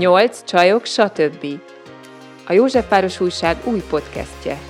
Nyolc csajok, stb. A Józsefváros Újság új podcastje.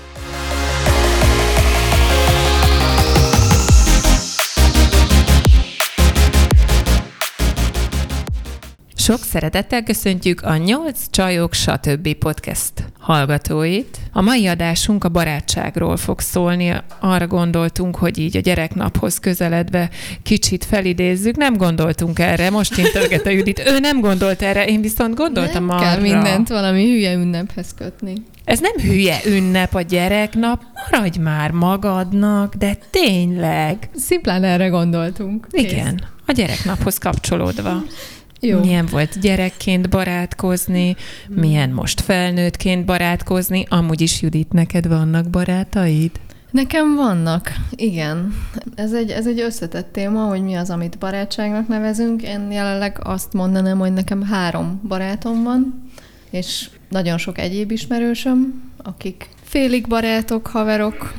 Sok szeretettel köszöntjük a 8 Csajok stb. podcast hallgatóit. A mai adásunk a barátságról fog szólni. Arra gondoltunk, hogy így a gyereknaphoz közeledve kicsit felidézzük. Nem gondoltunk erre, most intörget a Judit. Ő nem gondolt erre, én viszont gondoltam nem arra. kell mindent valami hülye ünnephez kötni. Ez nem hülye ünnep a gyereknap, maradj már magadnak, de tényleg. Szimplán erre gondoltunk. Kész. Igen, a gyereknaphoz kapcsolódva. Jó. Milyen volt gyerekként barátkozni, milyen most felnőttként barátkozni. Amúgy is, Judit, neked vannak barátaid? Nekem vannak, igen. Ez egy, ez egy összetett téma, hogy mi az, amit barátságnak nevezünk. Én jelenleg azt mondanám, hogy nekem három barátom van, és nagyon sok egyéb ismerősöm, akik félig barátok, haverok,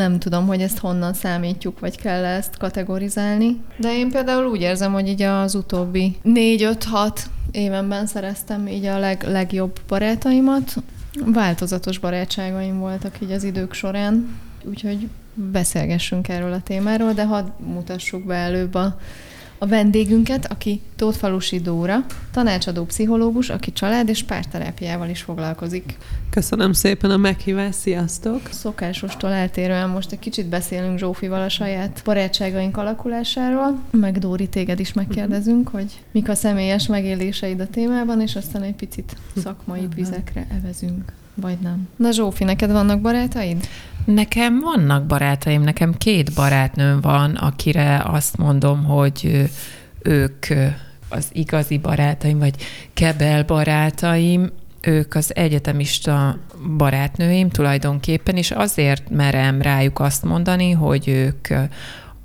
nem tudom, hogy ezt honnan számítjuk, vagy kell ezt kategorizálni. De én például úgy érzem, hogy így az utóbbi négy-öt-hat évenben szereztem így a leg, legjobb barátaimat. Változatos barátságaim voltak így az idők során, úgyhogy beszélgessünk erről a témáról, de hadd mutassuk be előbb a a vendégünket, aki Tóth Falusi Dóra, tanácsadó pszichológus, aki család és párterápiával is foglalkozik. Köszönöm szépen a meghívást, sziasztok! Szokásostól eltérően most egy kicsit beszélünk Zsófival a saját barátságaink alakulásáról, meg Dóri téged is megkérdezünk, uh-huh. hogy mik a személyes megéléseid a témában, és aztán egy picit szakmai vizekre evezünk. Vagy nem. Na Zsófi, neked vannak barátaid? Nekem vannak barátaim, nekem két barátnőm van, akire azt mondom, hogy ők az igazi barátaim, vagy kebel barátaim, ők az egyetemista barátnőim tulajdonképpen, és azért merem rájuk azt mondani, hogy ők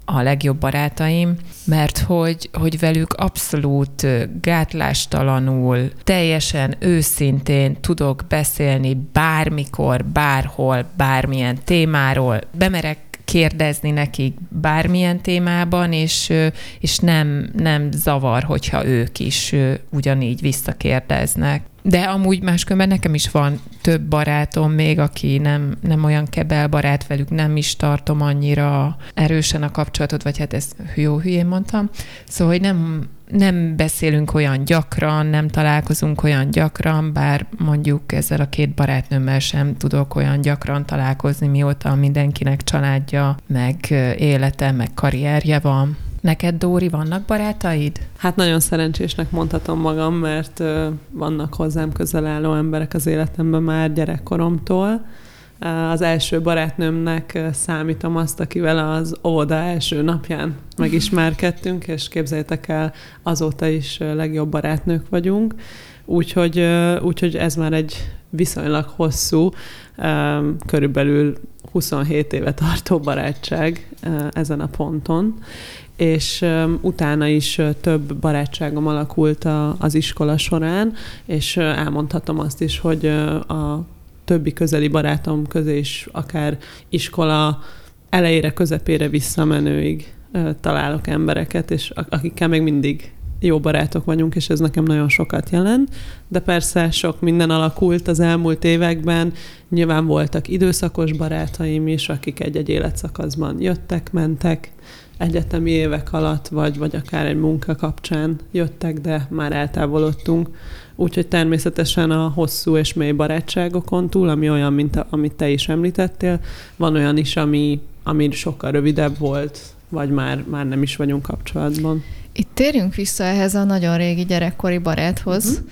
a legjobb barátaim, mert hogy, hogy velük abszolút gátlástalanul, teljesen őszintén tudok beszélni bármikor, bárhol, bármilyen témáról. Bemerek kérdezni nekik bármilyen témában, és, és nem, nem zavar, hogyha ők is ugyanígy visszakérdeznek. De amúgy máskülönben nekem is van több barátom még, aki nem, nem olyan kebel barát, velük nem is tartom annyira erősen a kapcsolatot, vagy hát ezt jó hülyén mondtam. Szóval, hogy nem, nem beszélünk olyan gyakran, nem találkozunk olyan gyakran, bár mondjuk ezzel a két barátnőmmel sem tudok olyan gyakran találkozni, mióta mindenkinek családja, meg élete, meg karrierje van. Neked, Dóri, vannak barátaid? Hát nagyon szerencsésnek mondhatom magam, mert vannak hozzám közel álló emberek az életemben már gyerekkoromtól. Az első barátnőmnek számítom azt, akivel az óvoda első napján megismerkedtünk, és képzeljétek el, azóta is legjobb barátnők vagyunk. Úgyhogy, úgyhogy ez már egy viszonylag hosszú, körülbelül 27 éve tartó barátság ezen a ponton, és utána is több barátságom alakult az iskola során, és elmondhatom azt is, hogy a többi közeli barátom közé is akár iskola elejére, közepére visszamenőig találok embereket, és akikkel még mindig jó barátok vagyunk, és ez nekem nagyon sokat jelent, de persze sok minden alakult az elmúlt években, nyilván voltak időszakos barátaim is, akik egy-egy életszakaszban jöttek, mentek, egyetemi évek alatt, vagy, vagy akár egy munka kapcsán jöttek, de már eltávolodtunk. Úgyhogy természetesen a hosszú és mély barátságokon túl, ami olyan, mint a, amit te is említettél, van olyan is, ami, ami sokkal rövidebb volt, vagy már, már nem is vagyunk kapcsolatban. Itt térjünk vissza ehhez a nagyon régi gyerekkori baráthoz. Uh-huh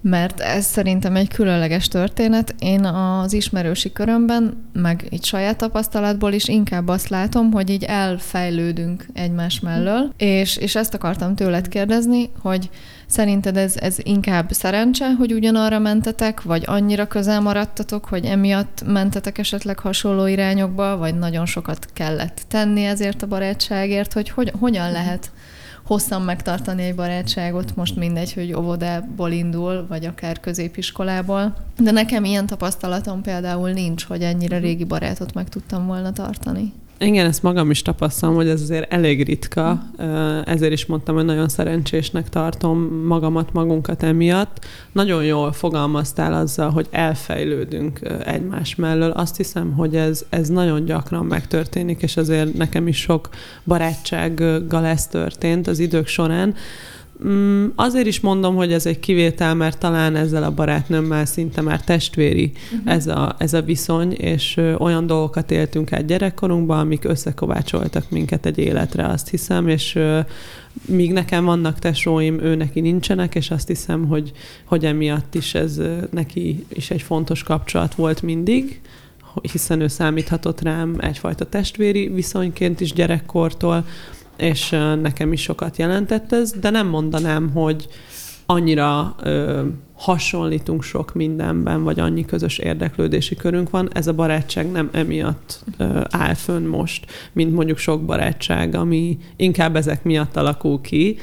mert ez szerintem egy különleges történet. Én az ismerősi körömben, meg így saját tapasztalatból is inkább azt látom, hogy így elfejlődünk egymás mellől, és, és ezt akartam tőled kérdezni, hogy szerinted ez, ez inkább szerencse, hogy ugyanarra mentetek, vagy annyira közel maradtatok, hogy emiatt mentetek esetleg hasonló irányokba, vagy nagyon sokat kellett tenni ezért a barátságért, hogy, hogy hogyan lehet hosszan megtartani egy barátságot, most mindegy, hogy óvodából indul, vagy akár középiskolából. De nekem ilyen tapasztalatom például nincs, hogy ennyire régi barátot meg tudtam volna tartani. Igen, ezt magam is tapasztalom, hogy ez azért elég ritka, ezért is mondtam, hogy nagyon szerencsésnek tartom magamat, magunkat emiatt. Nagyon jól fogalmaztál azzal, hogy elfejlődünk egymás mellől. Azt hiszem, hogy ez, ez nagyon gyakran megtörténik, és azért nekem is sok barátsággal ez történt az idők során. Mm, azért is mondom, hogy ez egy kivétel, mert talán ezzel a barátnőmmel szinte már testvéri uh-huh. ez, a, ez a viszony, és olyan dolgokat éltünk át gyerekkorunkban, amik összekovácsoltak minket egy életre, azt hiszem, és míg nekem vannak tesóim, ő neki nincsenek, és azt hiszem, hogy, hogy emiatt is ez neki is egy fontos kapcsolat volt mindig, hiszen ő számíthatott rám egyfajta testvéri viszonyként is gyerekkortól, és nekem is sokat jelentett ez, de nem mondanám, hogy annyira ö, hasonlítunk sok mindenben, vagy annyi közös érdeklődési körünk van, ez a barátság nem emiatt ö, áll fönn most, mint mondjuk sok barátság, ami inkább ezek miatt alakul ki,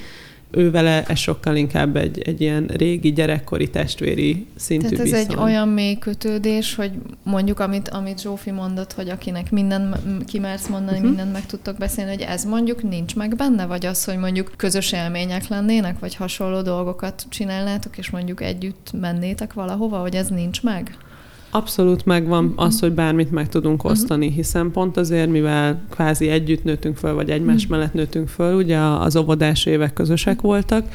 ő vele ez sokkal inkább egy, egy ilyen régi gyerekkori testvéri szintű Tehát ez viszony. egy olyan mély kötődés, hogy mondjuk, amit, amit Zsófi mondott, hogy akinek minden kimersz mondani, uh-huh. mindent meg tudtok beszélni, hogy ez mondjuk nincs meg benne, vagy az, hogy mondjuk közös élmények lennének, vagy hasonló dolgokat csinálnátok, és mondjuk együtt mennétek valahova, hogy ez nincs meg? Abszolút megvan uh-huh. az, hogy bármit meg tudunk mhm. osztani, hiszen pont azért, mivel kvázi együtt nőttünk föl, vagy egymás uh-huh. mellett nőttünk föl, ugye az óvodás évek közösek voltak,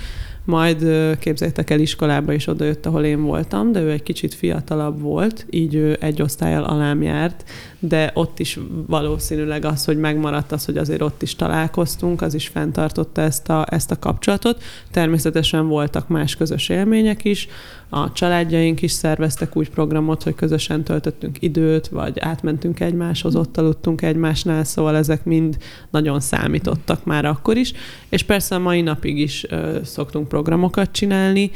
majd képzeljétek el, iskolába is odajött, ahol én voltam, de ő egy kicsit fiatalabb volt, így ő egy osztályal alám járt, de ott is valószínűleg az, hogy megmaradt az, hogy azért ott is találkoztunk, az is fenntartotta ezt a, ezt a kapcsolatot. Természetesen voltak más közös élmények is, a családjaink is szerveztek úgy programot, hogy közösen töltöttünk időt, vagy átmentünk egymáshoz, ott aludtunk egymásnál, szóval ezek mind nagyon számítottak már akkor is, és persze a mai napig is ö, szoktunk programokat csinálni,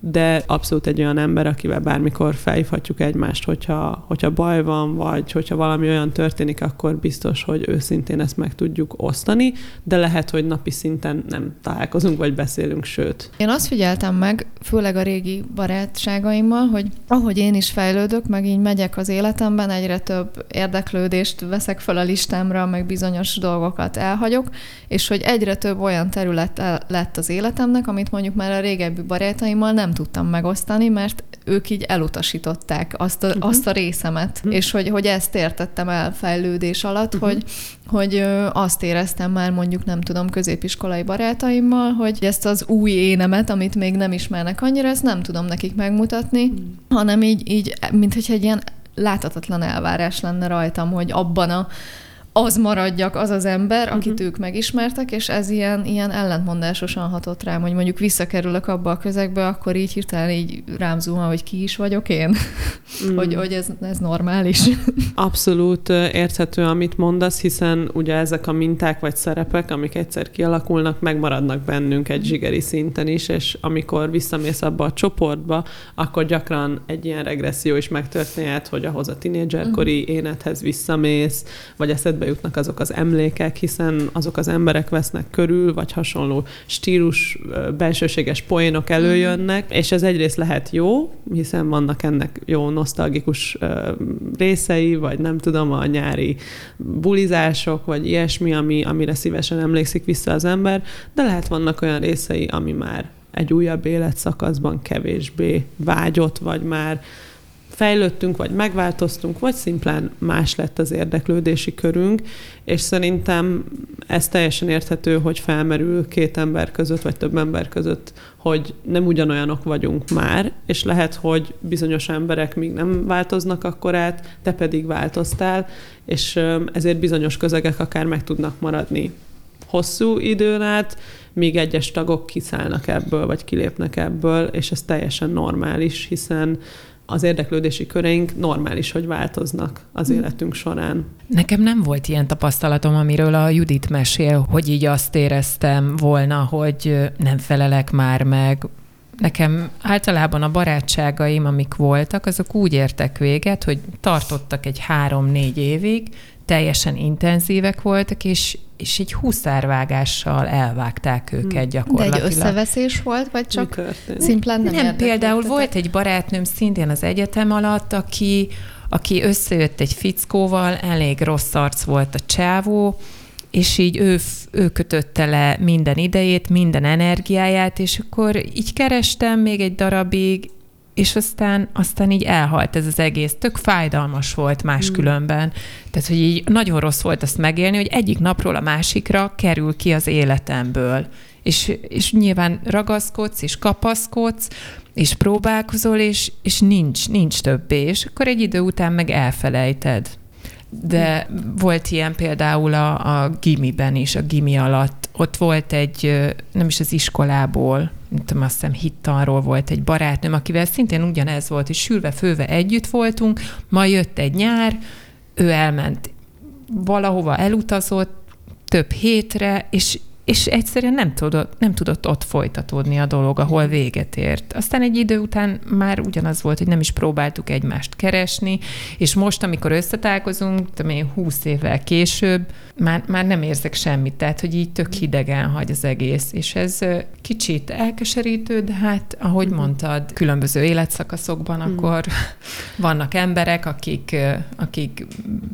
de abszolút egy olyan ember, akivel bármikor felhívhatjuk egymást, hogyha, hogyha baj van, vagy hogyha valami olyan történik, akkor biztos, hogy őszintén ezt meg tudjuk osztani, de lehet, hogy napi szinten nem találkozunk, vagy beszélünk, sőt. Én azt figyeltem meg, főleg a régi barátságaimmal, hogy ahogy én is fejlődök, meg így megyek az életemben, egyre több érdeklődést veszek fel a listámra, meg bizonyos dolgokat elhagyok, és hogy egyre több olyan terület lett az életemnek, amit mondjuk már a régebbi barátaimmal nem nem tudtam megosztani, mert ők így elutasították azt a, uh-huh. azt a részemet, uh-huh. és hogy, hogy ezt értettem el fejlődés alatt, uh-huh. hogy, hogy azt éreztem már mondjuk, nem tudom, középiskolai barátaimmal, hogy ezt az új énemet, amit még nem ismernek annyira, ezt nem tudom nekik megmutatni, uh-huh. hanem így, így mint hogy egy ilyen láthatatlan elvárás lenne rajtam, hogy abban a az maradjak, az az ember, uh-huh. akit ők megismertek, és ez ilyen, ilyen ellentmondásosan hatott rám, hogy mondjuk visszakerülök abba a közegbe, akkor így hirtelen így rám zuhan, hogy ki is vagyok én, mm. hogy, hogy ez, ez normális. Abszolút érthető, amit mondasz, hiszen ugye ezek a minták vagy szerepek, amik egyszer kialakulnak, megmaradnak bennünk egy zsigeri szinten is, és amikor visszamész abba a csoportba, akkor gyakran egy ilyen regresszió is megtörténhet, hogy ahhoz a tinédzserkori uh-huh. énethez visszamész, vagy eszed eszedbe jutnak azok az emlékek, hiszen azok az emberek vesznek körül, vagy hasonló stílus, belsőséges poénok előjönnek, mm. és ez egyrészt lehet jó, hiszen vannak ennek jó nosztalgikus részei, vagy nem tudom, a nyári bulizások, vagy ilyesmi, ami, amire szívesen emlékszik vissza az ember, de lehet vannak olyan részei, ami már egy újabb életszakaszban kevésbé vágyott, vagy már fejlődtünk, vagy megváltoztunk, vagy szimplán más lett az érdeklődési körünk, és szerintem ez teljesen érthető, hogy felmerül két ember között, vagy több ember között, hogy nem ugyanolyanok vagyunk már, és lehet, hogy bizonyos emberek még nem változnak akkor át, te pedig változtál, és ezért bizonyos közegek akár meg tudnak maradni hosszú időn át, míg egyes tagok kiszállnak ebből, vagy kilépnek ebből, és ez teljesen normális, hiszen az érdeklődési köreink normális, hogy változnak az hm. életünk során. Nekem nem volt ilyen tapasztalatom, amiről a Judit mesél, hogy így azt éreztem volna, hogy nem felelek már meg, Nekem általában a barátságaim, amik voltak, azok úgy értek véget, hogy tartottak egy három-négy évig, teljesen intenzívek voltak, és, és így huszárvágással elvágták őket gyakorlatilag. De egy összeveszés volt, vagy csak szimplán nem Nem, például volt egy barátnőm szintén az egyetem alatt, aki aki összejött egy fickóval, elég rossz arc volt a csávó, és így ő, ő kötötte le minden idejét, minden energiáját, és akkor így kerestem még egy darabig, és aztán, aztán így elhalt ez az egész. Tök fájdalmas volt máskülönben. Mm. Tehát, hogy így nagyon rossz volt azt megélni, hogy egyik napról a másikra kerül ki az életemből. És, és nyilván ragaszkodsz, és kapaszkodsz, és próbálkozol, és, és nincs, nincs többé. És akkor egy idő után meg elfelejted. De volt ilyen például a, a gimiben is, a gimi alatt. Ott volt egy, nem is az iskolából, nem tudom, azt hiszem hittanról volt egy barátnőm, akivel szintén ugyanez volt, és sülve-főve együtt voltunk, ma jött egy nyár, ő elment valahova elutazott, több hétre, és és egyszerűen nem tudott, nem tudott ott folytatódni a dolog, ahol véget ért. Aztán egy idő után már ugyanaz volt, hogy nem is próbáltuk egymást keresni, és most, amikor összetálkozunk, tudom én, húsz évvel később, már, már nem érzek semmit, tehát, hogy így tök hidegen hagy az egész, és ez kicsit elkeserítő, de hát, ahogy uh-huh. mondtad, különböző életszakaszokban uh-huh. akkor vannak emberek, akik, akik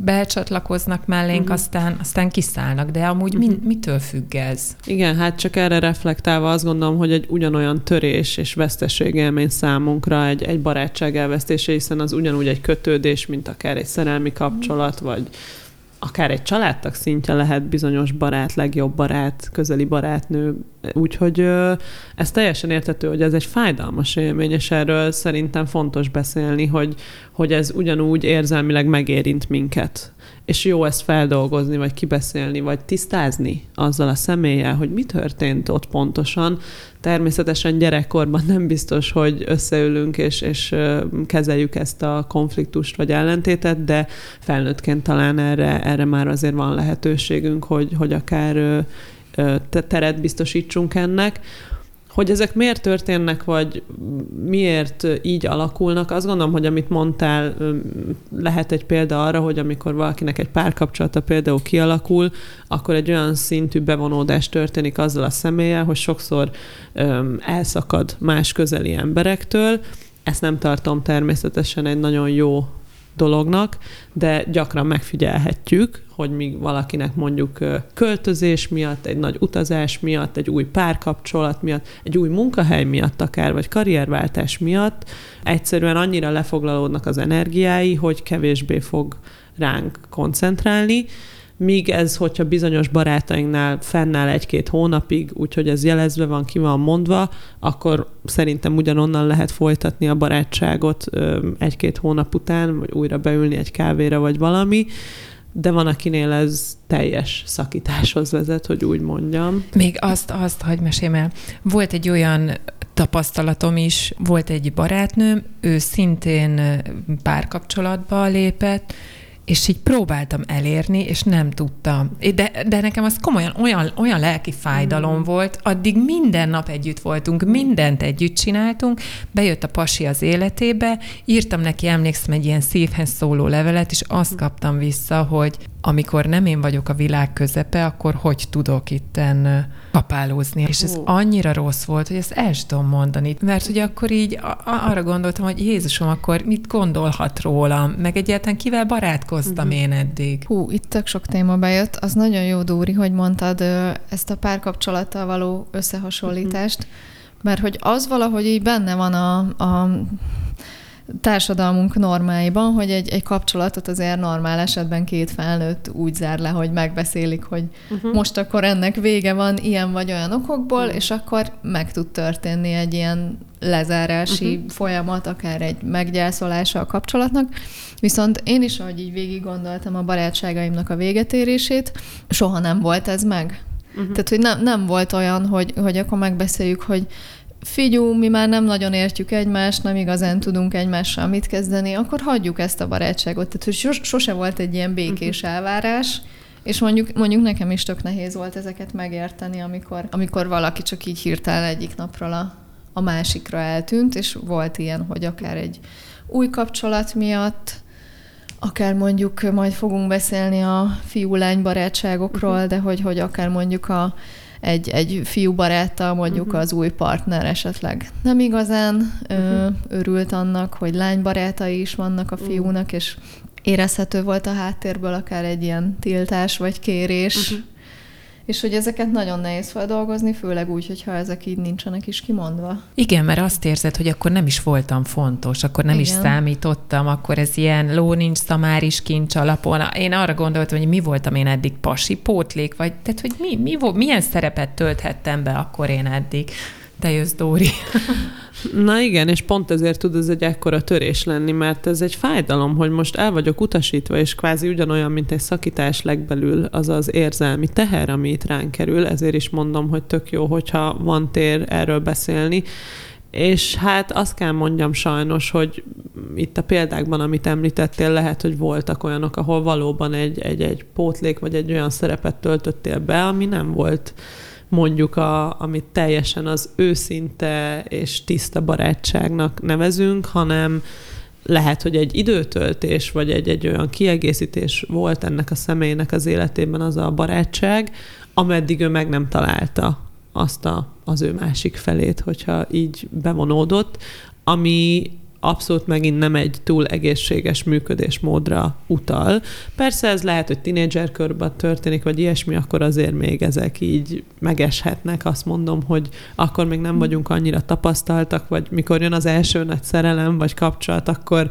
becsatlakoznak mellénk, uh-huh. aztán, aztán kiszállnak, de amúgy mi, mitől függ ez? Igen, hát csak erre reflektálva azt gondolom, hogy egy ugyanolyan törés és veszteségélmény számunkra egy, egy barátság elvesztése, hiszen az ugyanúgy egy kötődés, mint akár egy szerelmi kapcsolat, vagy akár egy családtag szintje lehet bizonyos barát, legjobb barát, közeli barátnő. Úgyhogy ez teljesen értető, hogy ez egy fájdalmas élmény, és erről szerintem fontos beszélni, hogy, hogy ez ugyanúgy érzelmileg megérint minket és jó ezt feldolgozni, vagy kibeszélni, vagy tisztázni azzal a személlyel, hogy mi történt ott pontosan. Természetesen gyerekkorban nem biztos, hogy összeülünk és, és kezeljük ezt a konfliktust vagy ellentétet, de felnőttként talán erre, erre már azért van lehetőségünk, hogy, hogy akár teret biztosítsunk ennek. Hogy ezek miért történnek, vagy miért így alakulnak, azt gondolom, hogy amit mondtál, lehet egy példa arra, hogy amikor valakinek egy párkapcsolata például kialakul, akkor egy olyan szintű bevonódás történik azzal a személlyel, hogy sokszor öm, elszakad más közeli emberektől. Ezt nem tartom természetesen egy nagyon jó dolognak, de gyakran megfigyelhetjük, hogy míg valakinek mondjuk költözés miatt, egy nagy utazás miatt, egy új párkapcsolat miatt, egy új munkahely miatt akár, vagy karrierváltás miatt egyszerűen annyira lefoglalódnak az energiái, hogy kevésbé fog ránk koncentrálni, míg ez, hogyha bizonyos barátainknál fennáll egy-két hónapig, úgyhogy ez jelezve van, ki van mondva, akkor szerintem ugyanonnan lehet folytatni a barátságot egy-két hónap után, vagy újra beülni egy kávéra, vagy valami, de van, akinél ez teljes szakításhoz vezet, hogy úgy mondjam. Még azt, azt hogy meséljem el. Volt egy olyan tapasztalatom is, volt egy barátnőm, ő szintén párkapcsolatba lépett, és így próbáltam elérni, és nem tudtam. De, de nekem az komolyan olyan, olyan lelki fájdalom mm. volt, addig minden nap együtt voltunk, mindent együtt csináltunk, bejött a pasi az életébe, írtam neki, emlékszem, egy ilyen szívhez szóló levelet, és azt kaptam vissza, hogy amikor nem én vagyok a világ közepe, akkor hogy tudok itten kapálózni. És ez annyira rossz volt, hogy ezt el sem tudom mondani. Mert hogy akkor így arra gondoltam, hogy Jézusom, akkor mit gondolhat rólam, meg egyáltalán kivel barátkoztam uh-huh. én eddig. Hú, itt tök sok téma bejött. Az nagyon jó, Dóri, hogy mondtad ezt a párkapcsolattal való összehasonlítást, uh-huh. mert hogy az valahogy így benne van a, a társadalmunk normáiban, hogy egy, egy kapcsolatot azért normál esetben két felnőtt úgy zár le, hogy megbeszélik, hogy uh-huh. most akkor ennek vége van ilyen vagy olyan okokból, uh-huh. és akkor meg tud történni egy ilyen lezárási uh-huh. folyamat, akár egy meggyászolása a kapcsolatnak. Viszont én is, ahogy így végig gondoltam a barátságaimnak a végetérését, soha nem volt ez meg. Uh-huh. Tehát, hogy nem, nem volt olyan, hogy, hogy akkor megbeszéljük, hogy figyú, mi már nem nagyon értjük egymást, nem igazán tudunk egymással mit kezdeni, akkor hagyjuk ezt a barátságot. Tehát, hogy sos, sose volt egy ilyen békés uh-huh. elvárás, és mondjuk, mondjuk nekem is tök nehéz volt ezeket megérteni, amikor, amikor valaki csak így hirtelen egyik napról a, a másikra eltűnt, és volt ilyen, hogy akár egy új kapcsolat miatt, akár mondjuk majd fogunk beszélni a fiú-lány barátságokról, uh-huh. de hogy, hogy akár mondjuk a egy, egy fiú baráttal mondjuk uh-huh. az új partner esetleg nem igazán uh-huh. örült annak, hogy lánybarátai is vannak a fiúnak, uh-huh. és érezhető volt a háttérből akár egy ilyen tiltás vagy kérés. Uh-huh és hogy ezeket nagyon nehéz feldolgozni, főleg úgy, hogyha ezek így nincsenek is kimondva. Igen, mert azt érzed, hogy akkor nem is voltam fontos, akkor nem Igen. is számítottam, akkor ez ilyen ló nincs, szamár is kincs alapon. Én arra gondoltam, hogy mi voltam én eddig pasi pótlék, vagy tehát, hogy mi, mi milyen szerepet tölthettem be akkor én eddig. Te jössz, Dóri. Na igen, és pont ezért tud ez egy ekkora törés lenni, mert ez egy fájdalom, hogy most el vagyok utasítva, és kvázi ugyanolyan, mint egy szakítás legbelül az az érzelmi teher, ami itt ránk kerül, ezért is mondom, hogy tök jó, hogyha van tér erről beszélni. És hát azt kell mondjam sajnos, hogy itt a példákban, amit említettél, lehet, hogy voltak olyanok, ahol valóban egy, egy, egy pótlék, vagy egy olyan szerepet töltöttél be, ami nem volt mondjuk, a, amit teljesen az őszinte és tiszta barátságnak nevezünk, hanem lehet, hogy egy időtöltés, vagy egy, egy olyan kiegészítés volt ennek a személynek az életében az a barátság, ameddig ő meg nem találta azt a, az ő másik felét, hogyha így bevonódott, ami abszolút megint nem egy túl egészséges működésmódra utal. Persze ez lehet, hogy tinédzserkörben történik, vagy ilyesmi, akkor azért még ezek így megeshetnek. Azt mondom, hogy akkor még nem vagyunk annyira tapasztaltak, vagy mikor jön az első nagy szerelem, vagy kapcsolat, akkor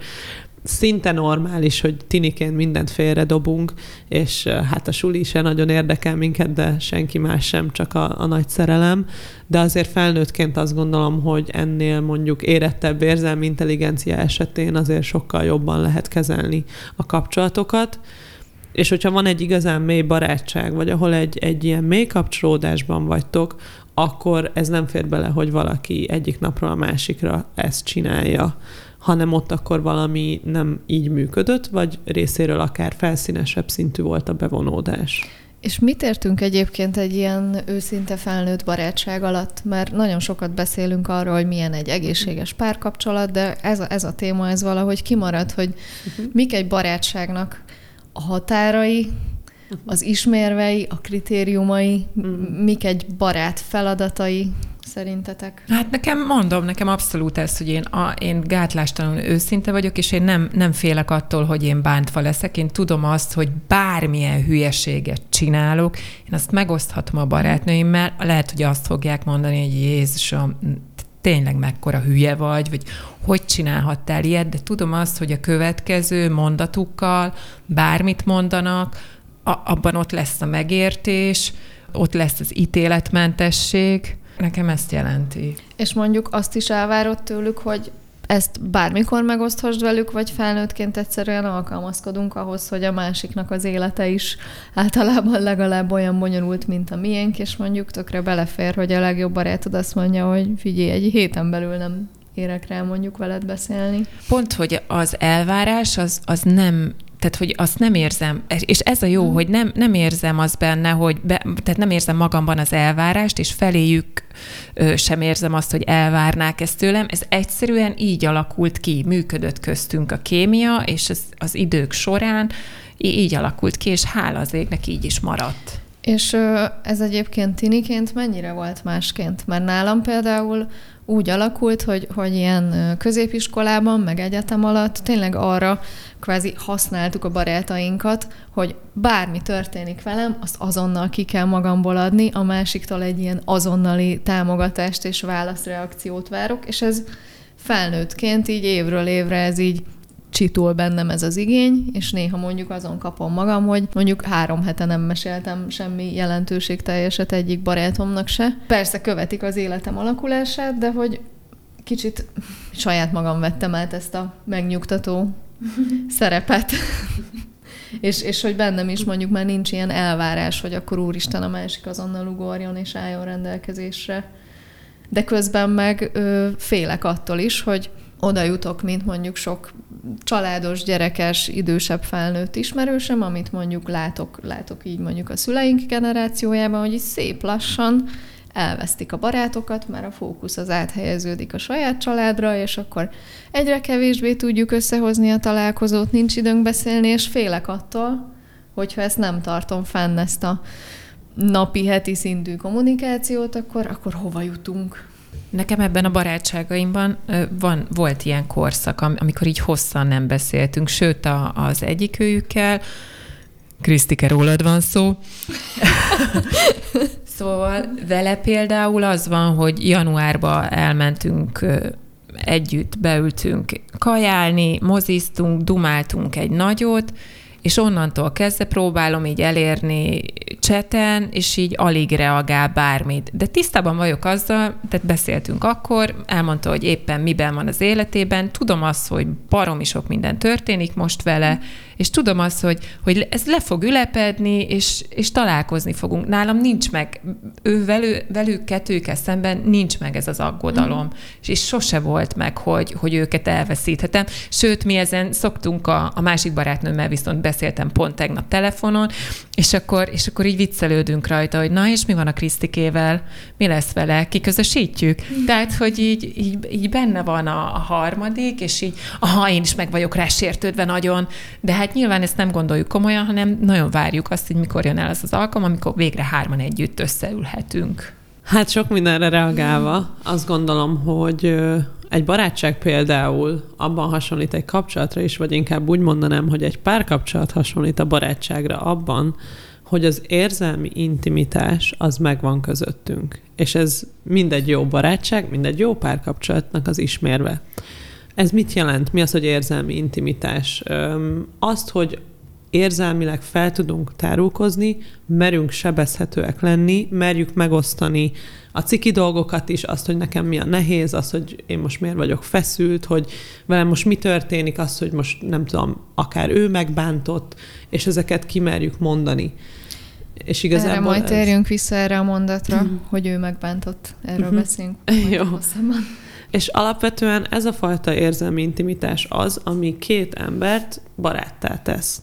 szinte normális, hogy tiniként mindent félredobunk, és hát a suli sem nagyon érdekel minket, de senki más sem, csak a, a nagy szerelem. De azért felnőttként azt gondolom, hogy ennél mondjuk érettebb érzelmi intelligencia esetén azért sokkal jobban lehet kezelni a kapcsolatokat. És hogyha van egy igazán mély barátság, vagy ahol egy, egy ilyen mély kapcsolódásban vagytok, akkor ez nem fér bele, hogy valaki egyik napról a másikra ezt csinálja hanem ott akkor valami nem így működött, vagy részéről akár felszínesebb szintű volt a bevonódás. És mit értünk egyébként egy ilyen őszinte felnőtt barátság alatt? Mert nagyon sokat beszélünk arról, hogy milyen egy egészséges párkapcsolat, de ez a, ez a téma, ez valahogy kimarad, hogy uh-huh. mik egy barátságnak a határai, uh-huh. az ismérvei, a kritériumai, uh-huh. mik egy barát feladatai, szerintetek? Hát nekem, mondom, nekem abszolút ez, hogy én, a, én gátlástalanul őszinte vagyok, és én nem, nem félek attól, hogy én bántva leszek. Én tudom azt, hogy bármilyen hülyeséget csinálok, én azt megoszthatom a barátnőimmel, lehet, hogy azt fogják mondani, hogy Jézusom, tényleg mekkora hülye vagy, vagy hogy csinálhattál ilyet, de tudom azt, hogy a következő mondatukkal bármit mondanak, a, abban ott lesz a megértés, ott lesz az ítéletmentesség, Nekem ezt jelenti. És mondjuk azt is elvárod tőlük, hogy ezt bármikor megoszthasd velük, vagy felnőttként egyszerűen alkalmazkodunk ahhoz, hogy a másiknak az élete is általában legalább olyan bonyolult, mint a miénk, és mondjuk tökre belefér, hogy a legjobb barátod azt mondja, hogy figyelj, egy héten belül nem érek rá mondjuk veled beszélni. Pont, hogy az elvárás az, az nem tehát, hogy azt nem érzem, és ez a jó, mm. hogy nem, nem érzem az benne, hogy be, tehát nem érzem magamban az elvárást, és feléjük ö, sem érzem azt, hogy elvárnák ezt tőlem. Ez egyszerűen így alakult ki, működött köztünk a kémia, és az, az idők során így alakult ki, és hála az égnek így is maradt. És ez egyébként tiniként mennyire volt másként? Mert nálam például úgy alakult, hogy, hogy ilyen középiskolában, meg egyetem alatt tényleg arra kvázi használtuk a barátainkat, hogy bármi történik velem, azt azonnal ki kell magamból adni, a másiktól egy ilyen azonnali támogatást és válaszreakciót várok, és ez felnőttként így évről évre ez így csitul bennem ez az igény, és néha mondjuk azon kapom magam, hogy mondjuk három hete nem meséltem semmi jelentőségteljeset egyik barátomnak se. Persze követik az életem alakulását, de hogy kicsit saját magam vettem át ezt a megnyugtató szerepet. és, és hogy bennem is mondjuk már nincs ilyen elvárás, hogy akkor úristen a másik azonnal ugorjon és álljon rendelkezésre. De közben meg ö, félek attól is, hogy oda jutok, mint mondjuk sok családos, gyerekes, idősebb felnőtt ismerősöm, amit mondjuk látok, látok így mondjuk a szüleink generációjában, hogy így szép lassan elvesztik a barátokat, mert a fókusz az áthelyeződik a saját családra, és akkor egyre kevésbé tudjuk összehozni a találkozót, nincs időnk beszélni, és félek attól, hogyha ezt nem tartom fenn, ezt a napi, heti szintű kommunikációt, akkor, akkor hova jutunk? Nekem ebben a barátságaimban van, volt ilyen korszak, amikor így hosszan nem beszéltünk, sőt a, az egyik őjükkel, Krisztike, rólad van szó. szóval vele például az van, hogy januárba elmentünk együtt, beültünk kajálni, moziztunk, dumáltunk egy nagyot, és onnantól kezdve próbálom így elérni cseten, és így alig reagál bármit. De tisztában vagyok azzal, tehát beszéltünk akkor, elmondta, hogy éppen miben van az életében, tudom azt, hogy baromi sok minden történik most vele, és tudom azt, hogy, hogy ez le fog ülepedni, és, és találkozni fogunk. Nálam nincs meg, ő velő, velük kettőkkel szemben nincs meg ez az aggodalom, mm. és, és sose volt meg, hogy, hogy őket elveszíthetem. Sőt, mi ezen szoktunk a, a másik barátnőmmel viszont beszéltem pont tegnap telefonon, és akkor, és akkor így viccelődünk rajta, hogy na, és mi van a Krisztikével? Mi lesz vele? Kiközösítjük? Tehát, hogy így, így, így benne van a, a harmadik, és így, aha, én is meg vagyok rá sértődve nagyon, de hát nyilván ezt nem gondoljuk komolyan, hanem nagyon várjuk azt, hogy mikor jön el az az alkalom, amikor végre hárman együtt összeülhetünk. Hát sok mindenre reagálva, azt gondolom, hogy egy barátság például abban hasonlít egy kapcsolatra is, vagy inkább úgy mondanám, hogy egy párkapcsolat hasonlít a barátságra abban, hogy az érzelmi intimitás az megvan közöttünk. És ez mindegy jó barátság, mindegy jó párkapcsolatnak az ismérve. Ez mit jelent? Mi az, hogy érzelmi intimitás? Azt, hogy érzelmileg fel tudunk tárulkozni, merünk sebezhetőek lenni, merjük megosztani a ciki dolgokat is, azt, hogy nekem mi a nehéz, az, hogy én most miért vagyok feszült, hogy velem most mi történik, az, hogy most nem tudom, akár ő megbántott, és ezeket kimerjük mondani. És igazából erre majd ez... térjünk vissza erre a mondatra, mm. hogy ő megbántott. Erről mm-hmm. beszélünk. Jó. És alapvetően ez a fajta érzelmi intimitás az, ami két embert baráttá tesz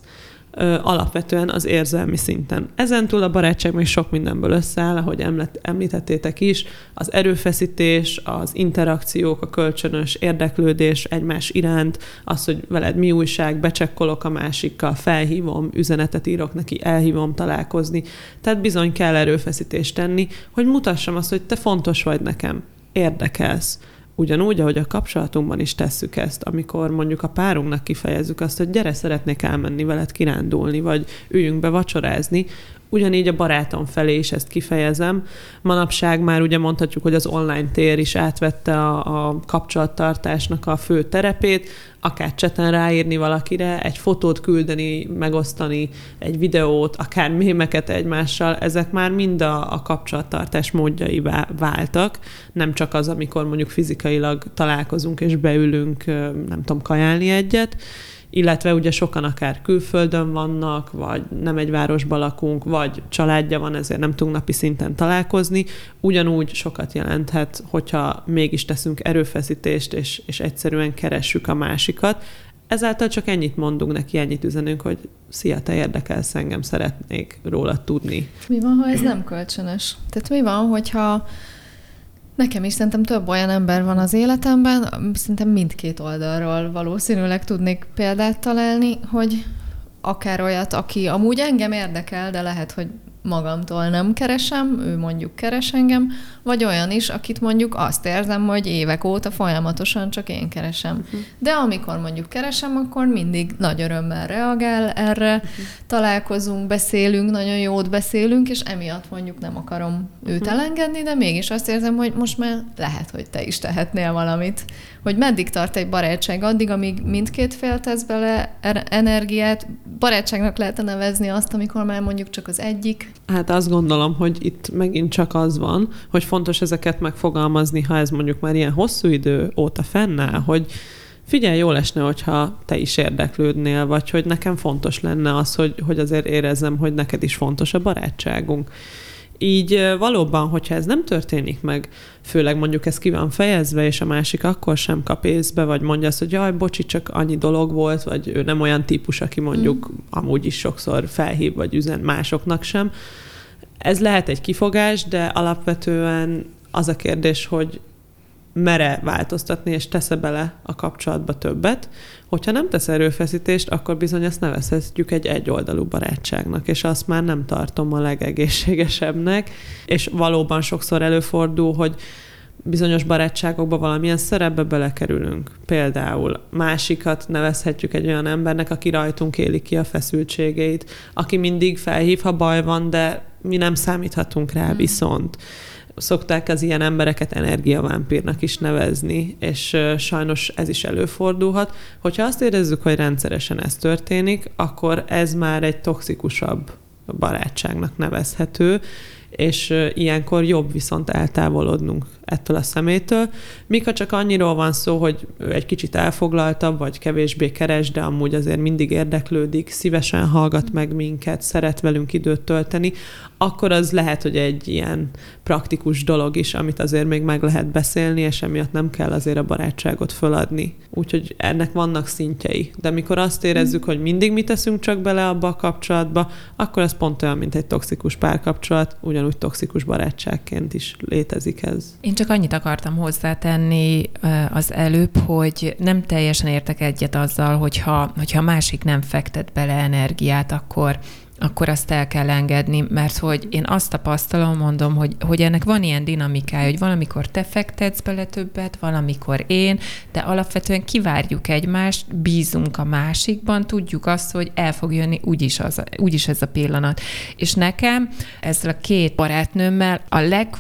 ö, alapvetően az érzelmi szinten. Ezen túl a barátság még sok mindenből összeáll, ahogy említettétek is, az erőfeszítés, az interakciók, a kölcsönös érdeklődés egymás iránt, az, hogy veled mi újság, becsekkolok a másikkal, felhívom, üzenetet írok neki, elhívom találkozni. Tehát bizony kell erőfeszítést tenni, hogy mutassam azt, hogy te fontos vagy nekem, érdekelsz Ugyanúgy, ahogy a kapcsolatunkban is tesszük ezt, amikor mondjuk a párunknak kifejezzük azt, hogy gyere, szeretnék elmenni veled kirándulni, vagy üljünk be vacsorázni, Ugyanígy a barátom felé is ezt kifejezem. Manapság már ugye mondhatjuk, hogy az online tér is átvette a, a kapcsolattartásnak a fő terepét, akár cseten ráírni valakire, egy fotót küldeni, megosztani, egy videót, akár mémeket egymással, ezek már mind a, a kapcsolattartás módjai váltak, nem csak az, amikor mondjuk fizikailag találkozunk és beülünk, nem tudom, kajálni egyet, illetve ugye sokan akár külföldön vannak, vagy nem egy városban lakunk, vagy családja van, ezért nem tudunk napi szinten találkozni. Ugyanúgy sokat jelenthet, hogyha mégis teszünk erőfeszítést, és, és egyszerűen keressük a másikat. Ezáltal csak ennyit mondunk neki, ennyit üzenünk, hogy szia, te érdekelsz engem, szeretnék róla tudni. Mi van, ha ez nem kölcsönös? Tehát mi van, hogyha Nekem is szerintem több olyan ember van az életemben, szerintem mindkét oldalról valószínűleg tudnék példát találni, hogy akár olyat, aki amúgy engem érdekel, de lehet, hogy magamtól nem keresem, ő mondjuk keres engem, vagy olyan is, akit mondjuk azt érzem, hogy évek óta folyamatosan csak én keresem. Uh-huh. De amikor mondjuk keresem, akkor mindig nagy örömmel reagál erre, uh-huh. találkozunk, beszélünk, nagyon jót beszélünk, és emiatt mondjuk nem akarom uh-huh. őt elengedni, de mégis azt érzem, hogy most már lehet, hogy te is tehetnél valamit. Hogy meddig tart egy barátság addig, amíg mindkét fél tesz bele er- energiát, barátságnak lehet nevezni azt, amikor már mondjuk csak az egyik. Hát azt gondolom, hogy itt megint csak az van, hogy fontos ezeket megfogalmazni, ha ez mondjuk már ilyen hosszú idő óta fennáll, hogy figyelj, jó lesne, hogyha te is érdeklődnél, vagy hogy nekem fontos lenne az, hogy, hogy azért érezzem, hogy neked is fontos a barátságunk. Így valóban, hogyha ez nem történik meg, főleg mondjuk ez ki van fejezve, és a másik akkor sem kap észbe, vagy mondja azt, hogy jaj, bocsi, csak annyi dolog volt, vagy ő nem olyan típus, aki mondjuk mm. amúgy is sokszor felhív, vagy üzen másoknak sem, ez lehet egy kifogás, de alapvetően az a kérdés, hogy mere változtatni, és tesz bele a kapcsolatba többet. Hogyha nem tesz erőfeszítést, akkor bizony ezt nevezhetjük egy egyoldalú barátságnak, és azt már nem tartom a legegészségesebbnek, és valóban sokszor előfordul, hogy bizonyos barátságokba valamilyen szerepbe belekerülünk. Például másikat nevezhetjük egy olyan embernek, aki rajtunk éli ki a feszültségeit, aki mindig felhív, ha baj van, de mi nem számíthatunk rá hmm. Szokták az ilyen embereket energiavámpírnak is nevezni, és sajnos ez is előfordulhat. Hogyha azt érezzük, hogy rendszeresen ez történik, akkor ez már egy toxikusabb barátságnak nevezhető, és ilyenkor jobb viszont eltávolodnunk ettől a szemétől. Mika csak annyiról van szó, hogy ő egy kicsit elfoglaltabb, vagy kevésbé keres, de amúgy azért mindig érdeklődik, szívesen hallgat meg minket, szeret velünk időt tölteni, akkor az lehet, hogy egy ilyen praktikus dolog is, amit azért még meg lehet beszélni, és emiatt nem kell azért a barátságot föladni. Úgyhogy ennek vannak szintjei. De mikor azt érezzük, hogy mindig mi teszünk csak bele abba a kapcsolatba, akkor ez pont olyan, mint egy toxikus párkapcsolat, ugyanúgy toxikus barátságként is létezik ez. Én csak annyit akartam hozzátenni az előbb, hogy nem teljesen értek egyet azzal, hogyha, hogyha másik nem fektet bele energiát, akkor akkor azt el kell engedni, mert hogy én azt tapasztalom, mondom, hogy, hogy ennek van ilyen dinamikája, hogy valamikor te fektetsz bele többet, valamikor én, de alapvetően kivárjuk egymást, bízunk a másikban, tudjuk azt, hogy el fog jönni úgyis, az, úgyis ez a pillanat. És nekem ezzel a két barátnőmmel a leg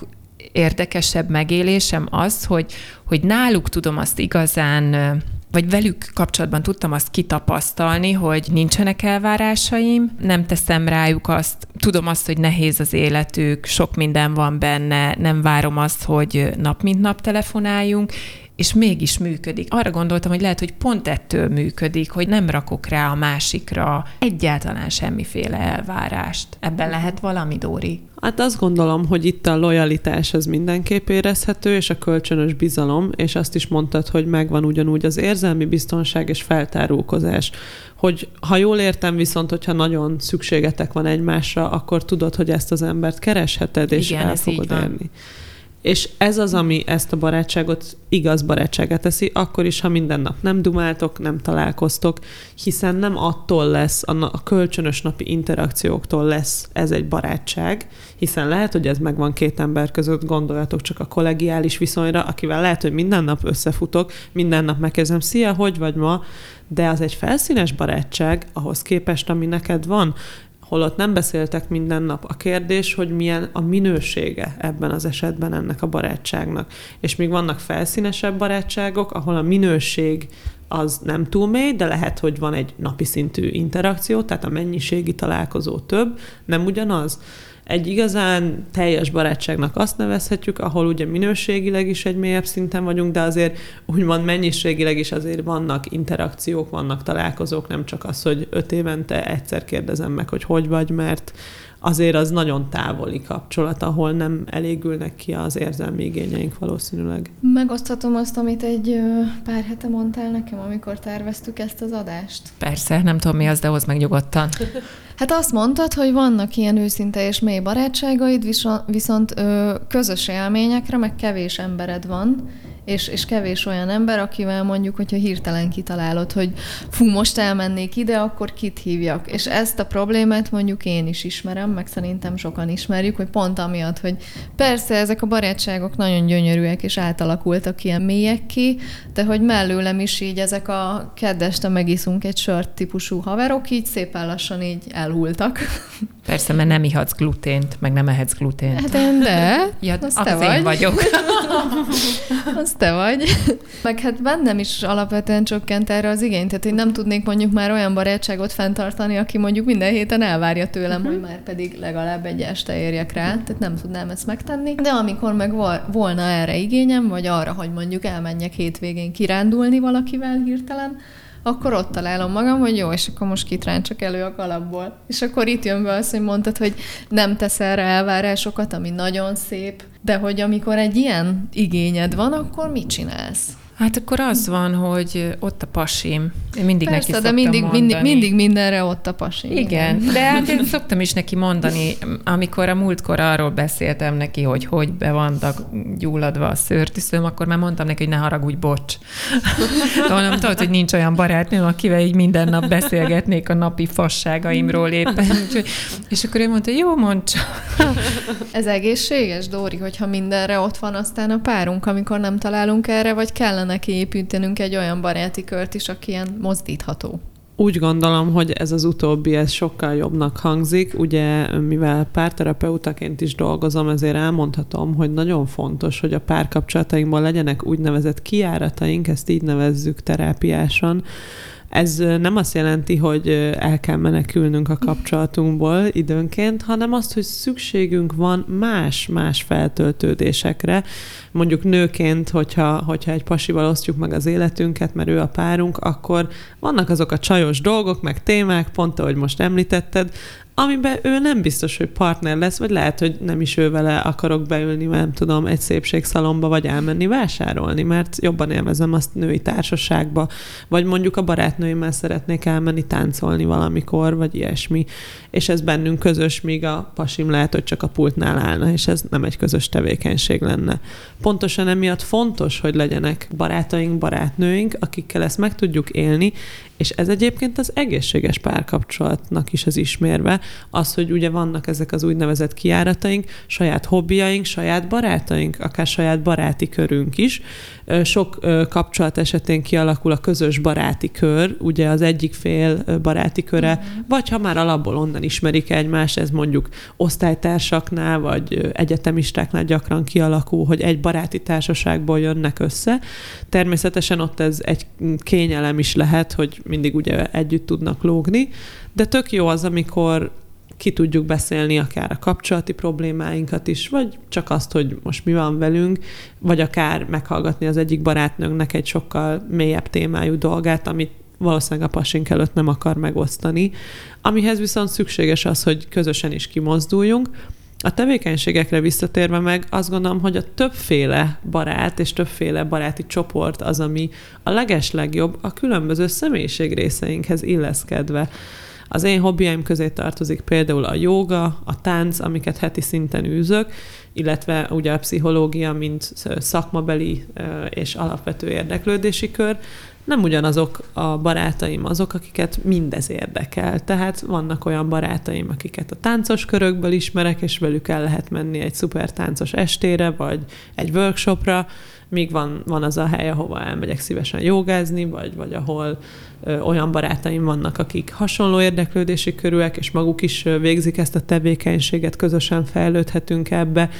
érdekesebb megélésem az, hogy, hogy náluk tudom azt igazán vagy velük kapcsolatban tudtam azt kitapasztalni, hogy nincsenek elvárásaim, nem teszem rájuk azt, tudom azt, hogy nehéz az életük, sok minden van benne, nem várom azt, hogy nap mint nap telefonáljunk, és mégis működik. Arra gondoltam, hogy lehet, hogy pont ettől működik, hogy nem rakok rá a másikra egyáltalán semmiféle elvárást. Ebben lehet valami, Dóri? Hát azt gondolom, hogy itt a lojalitás az mindenképp érezhető, és a kölcsönös bizalom, és azt is mondtad, hogy megvan ugyanúgy az érzelmi biztonság és feltárulkozás. Hogy ha jól értem, viszont hogyha nagyon szükségetek van egymásra, akkor tudod, hogy ezt az embert keresheted, és Igen, el fogod érni. És ez az, ami ezt a barátságot igaz barátságát teszi, akkor is, ha minden nap nem dumáltok, nem találkoztok, hiszen nem attól lesz, a kölcsönös napi interakcióktól lesz ez egy barátság, hiszen lehet, hogy ez megvan két ember között, gondoljatok csak a kollegiális viszonyra, akivel lehet, hogy minden nap összefutok, minden nap megkezdem, szia, hogy vagy ma, de az egy felszínes barátság ahhoz képest, ami neked van, holott nem beszéltek minden nap. A kérdés, hogy milyen a minősége ebben az esetben ennek a barátságnak. És még vannak felszínesebb barátságok, ahol a minőség az nem túl mély, de lehet, hogy van egy napi szintű interakció, tehát a mennyiségi találkozó több, nem ugyanaz. Egy igazán teljes barátságnak azt nevezhetjük, ahol ugye minőségileg is egy mélyebb szinten vagyunk, de azért úgymond mennyiségileg is azért vannak interakciók, vannak találkozók, nem csak az, hogy öt évente egyszer kérdezem meg, hogy hogy vagy, mert azért az nagyon távoli kapcsolat, ahol nem elégülnek ki az érzelmi igényeink valószínűleg. Megoszthatom azt, amit egy pár hete mondtál nekem, amikor terveztük ezt az adást? Persze, nem tudom mi az, de hoz meg nyugodtan. Hát azt mondtad, hogy vannak ilyen őszinte és mély barátságaid, viszont ö, közös élményekre meg kevés embered van, és, és kevés olyan ember, akivel mondjuk, hogyha hirtelen kitalálod, hogy fú, most elmennék ide, akkor kit hívjak. És ezt a problémát mondjuk én is ismerem, meg szerintem sokan ismerjük, hogy pont amiatt, hogy persze ezek a barátságok nagyon gyönyörűek, és átalakultak ilyen mélyek ki, de hogy mellőlem is így ezek a kedveste megiszunk egy sört típusú haverok, így szépen lassan így elhultak. Persze, mert nem ihatsz glutént, meg nem ehetsz glutént. Hát én de. Ja, az, az te vagy. én vagyok. az te vagy. Meg hát bennem is alapvetően csökkent erre az igény, tehát én nem tudnék mondjuk már olyan barátságot fenntartani, aki mondjuk minden héten elvárja tőlem, uh-huh. hogy már pedig legalább egy este érjek rá, tehát nem tudnám ezt megtenni. De amikor meg volna erre igényem, vagy arra, hogy mondjuk elmenjek hétvégén kirándulni valakivel hirtelen, akkor ott találom magam, hogy jó, és akkor most csak elő a kalapból. És akkor itt jön be az, hogy mondtad, hogy nem tesz erre elvárásokat, ami nagyon szép, de hogy amikor egy ilyen igényed van, akkor mit csinálsz? Hát akkor az van, hogy ott a pasim, Én mindig Persze, neki de mindig, mondani. mindig, mindig mindenre ott a pasi. Igen, de hát én szoktam is neki mondani, amikor a múltkor arról beszéltem neki, hogy hogy be vannak gyulladva a szőrtűszőm, akkor már mondtam neki, hogy ne haragudj, bocs. Mondom, tudod, hogy nincs olyan barátnőm, akivel így minden nap beszélgetnék a napi fasságaimról éppen. Úgyhogy, és akkor ő mondta, jó, mondd. Ez egészséges, Dóri, hogyha mindenre ott van aztán a párunk, amikor nem találunk erre, vagy kellene kiépítenünk egy olyan baráti kört is, aki ilyen mozdítható? Úgy gondolom, hogy ez az utóbbi, ez sokkal jobbnak hangzik. Ugye, mivel párterapeutaként is dolgozom, ezért elmondhatom, hogy nagyon fontos, hogy a párkapcsolatainkban legyenek úgynevezett kiárataink, ezt így nevezzük terápiásan, ez nem azt jelenti, hogy el kell menekülnünk a kapcsolatunkból időnként, hanem azt, hogy szükségünk van más-más feltöltődésekre. Mondjuk nőként, hogyha, hogyha egy pasival osztjuk meg az életünket, mert ő a párunk, akkor vannak azok a csajos dolgok, meg témák, pont ahogy most említetted, amiben ő nem biztos, hogy partner lesz, vagy lehet, hogy nem is ő vele akarok beülni, nem tudom, egy szépségszalomba, vagy elmenni vásárolni, mert jobban élvezem azt női társaságba, vagy mondjuk a barátnőimmel szeretnék elmenni táncolni valamikor, vagy ilyesmi, és ez bennünk közös, míg a pasim lehet, hogy csak a pultnál állna, és ez nem egy közös tevékenység lenne. Pontosan emiatt fontos, hogy legyenek barátaink, barátnőink, akikkel ezt meg tudjuk élni, és ez egyébként az egészséges párkapcsolatnak is az ismérve, az, hogy ugye vannak ezek az úgynevezett kiárataink, saját hobbiaink, saját barátaink, akár saját baráti körünk is. Sok kapcsolat esetén kialakul a közös baráti kör, ugye az egyik fél baráti köre, uh-huh. vagy ha már alapból onnan ismerik egymást, ez mondjuk osztálytársaknál, vagy egyetemistáknál gyakran kialakul, hogy egy baráti társaságból jönnek össze. Természetesen ott ez egy kényelem is lehet, hogy mindig ugye együtt tudnak lógni, de tök jó az, amikor ki tudjuk beszélni akár a kapcsolati problémáinkat is, vagy csak azt, hogy most mi van velünk, vagy akár meghallgatni az egyik barátnőnknek egy sokkal mélyebb témájú dolgát, amit valószínűleg a pasink előtt nem akar megosztani, amihez viszont szükséges az, hogy közösen is kimozduljunk. A tevékenységekre visszatérve meg azt gondolom, hogy a többféle barát és többféle baráti csoport az, ami a legeslegjobb a különböző személyiség részeinkhez illeszkedve. Az én hobbiaim közé tartozik például a joga, a tánc, amiket heti szinten űzök, illetve ugye a pszichológia, mint szakmabeli és alapvető érdeklődési kör, nem ugyanazok a barátaim azok, akiket mindez érdekel. Tehát vannak olyan barátaim, akiket a táncos körökből ismerek, és velük el lehet menni egy szuper táncos estére, vagy egy workshopra, míg van, van az a hely, ahova elmegyek szívesen jogázni, vagy, vagy ahol olyan barátaim vannak, akik hasonló érdeklődési körűek, és maguk is végzik ezt a tevékenységet, közösen fejlődhetünk ebbe,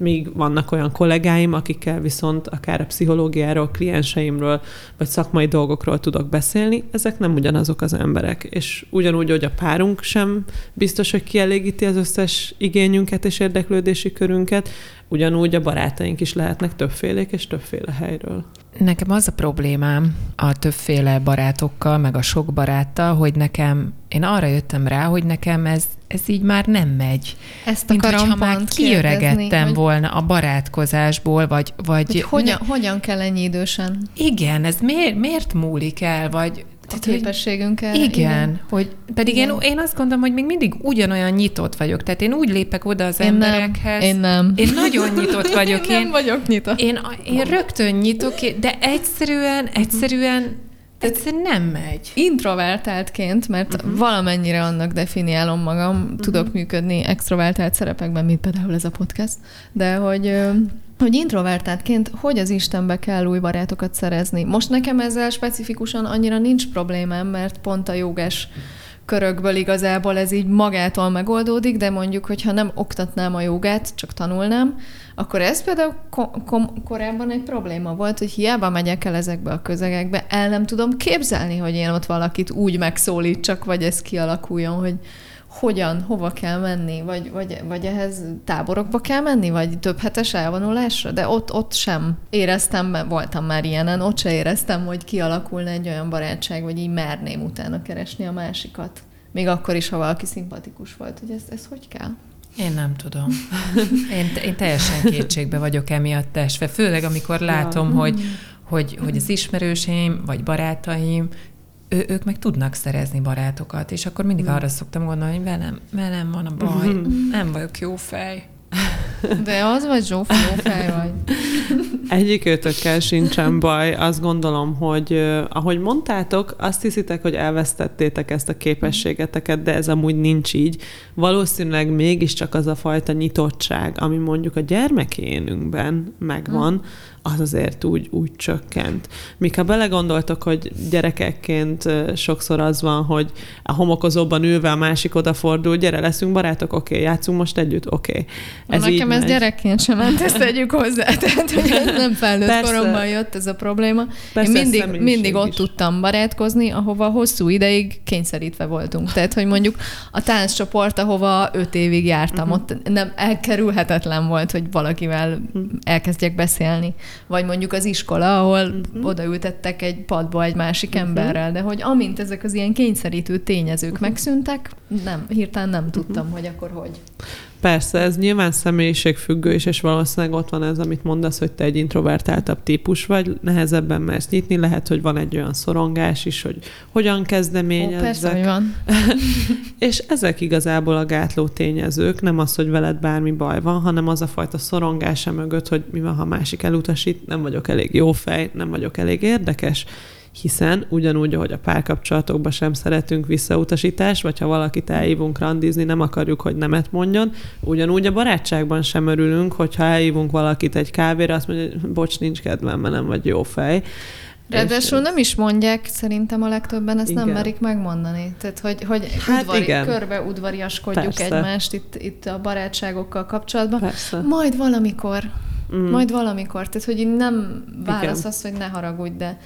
míg vannak olyan kollégáim, akikkel viszont akár a pszichológiáról, klienseimről, vagy szakmai dolgokról tudok beszélni, ezek nem ugyanazok az emberek. És ugyanúgy, hogy a párunk sem biztos, hogy kielégíti az összes igényünket és érdeklődési körünket, ugyanúgy a barátaink is lehetnek többfélék és többféle helyről. Nekem az a problémám a többféle barátokkal, meg a sok baráttal, hogy nekem, én arra jöttem rá, hogy nekem ez, ez így már nem megy. Ezt Mint hogyha már kiöregettem hogy, volna a barátkozásból, vagy... vagy hogy hogyan, hogyan kell ennyi idősen Igen, ez miért, miért múlik el, vagy... a képességünk erre? Igen, igen, hogy pedig Igen. Én, én azt gondolom, hogy még mindig ugyanolyan nyitott vagyok. Tehát én úgy lépek oda az Én emberekhez. nem. Én nem. Én nagyon nyitott vagyok. Én nem vagyok nyitott. Én, én rögtön nyitok, de egyszerűen, egyszerűen, egyszerűen nem megy. Introvertáltként, mert uh-huh. valamennyire annak definiálom magam, uh-huh. tudok működni extrovertált szerepekben, mint például ez a podcast, de hogy hogy introvertáltként hogy az Istenbe kell új barátokat szerezni. Most nekem ezzel specifikusan annyira nincs problémám, mert pont a jogás körökből igazából ez így magától megoldódik, de mondjuk, hogyha nem oktatnám a jogát, csak tanulnám, akkor ez például ko- kom- korábban egy probléma volt, hogy hiába megyek el ezekbe a közegekbe, el nem tudom képzelni, hogy én ott valakit úgy megszólítsak, vagy ez kialakuljon, hogy hogyan, hova kell menni, vagy, vagy, vagy ehhez táborokba kell menni, vagy több hetes elvonulásra, de ott, ott sem éreztem, voltam már ilyenen, ott sem éreztem, hogy kialakulna egy olyan barátság, vagy így merném utána keresni a másikat. Még akkor is, ha valaki szimpatikus volt, hogy ez, ez hogy kell? Én nem tudom. Én, én teljesen kétségbe vagyok emiatt esve. Főleg, amikor látom, ja. hogy, hogy, hogy az ismerőseim, vagy barátaim ő, ők meg tudnak szerezni barátokat, és akkor mindig mm. arra szoktam gondolni, hogy velem, velem van a baj, mm. nem vagyok jó fej. De az vagy Zsófi, jó fej vagy. Egyikőtökkel sincsen baj. Azt gondolom, hogy ahogy mondtátok, azt hiszitek, hogy elvesztettétek ezt a képességeteket, de ez amúgy nincs így. Valószínűleg mégiscsak az a fajta nyitottság, ami mondjuk a gyermekénünkben megvan, mm az azért úgy, úgy csökkent. Ha belegondoltok, hogy gyerekekként sokszor az van, hogy a homokozóban ülve a másik odafordul, gyere, leszünk barátok, oké, okay, játszunk most együtt, oké. Okay. Ez Nekem ez gyerekként sem ment, ezt tegyük hozzá, tehát hogy ez nem felnőtt Persze. koromban jött ez a probléma. Persze, Én mindig, mindig ott is. tudtam barátkozni, ahova hosszú ideig kényszerítve voltunk. Tehát, hogy mondjuk a tánccsoport, ahova öt évig jártam, uh-huh. ott nem elkerülhetetlen volt, hogy valakivel uh-huh. elkezdjek beszélni vagy mondjuk az iskola, ahol uh-huh. odaültettek egy padba egy másik uh-huh. emberrel, de hogy amint ezek az ilyen kényszerítő tényezők uh-huh. megszűntek, nem, hirtelen nem tudtam, uh-huh. hogy akkor hogy. Persze, ez nyilván személyiségfüggő is, és valószínűleg ott van ez, amit mondasz, hogy te egy introvertáltabb típus vagy, nehezebben mersz nyitni, lehet, hogy van egy olyan szorongás is, hogy hogyan kezdeményezzek. Ó, persze, hogy van. és ezek igazából a gátló tényezők, nem az, hogy veled bármi baj van, hanem az a fajta szorongása mögött, hogy mi van, ha másik elutasít, nem vagyok elég jó fej, nem vagyok elég érdekes, hiszen ugyanúgy, ahogy a párkapcsolatokban sem szeretünk visszautasítást, vagy ha valakit elhívunk randizni, nem akarjuk, hogy nemet mondjon, ugyanúgy a barátságban sem örülünk, hogyha elhívunk valakit egy kávéra, azt mondja, hogy bocs, nincs kedvem, mert nem vagy jó fej. Ráadásul nem is mondják, szerintem a legtöbben ezt igen. nem merik megmondani. Tehát, hogy, hogy hát udvari, igen. körbe udvariaskodjuk Persze. egymást itt, itt a barátságokkal kapcsolatban. Persze. Majd valamikor Mm. Majd valamikor. Tehát, hogy én nem válasz az, hogy ne haragudj, de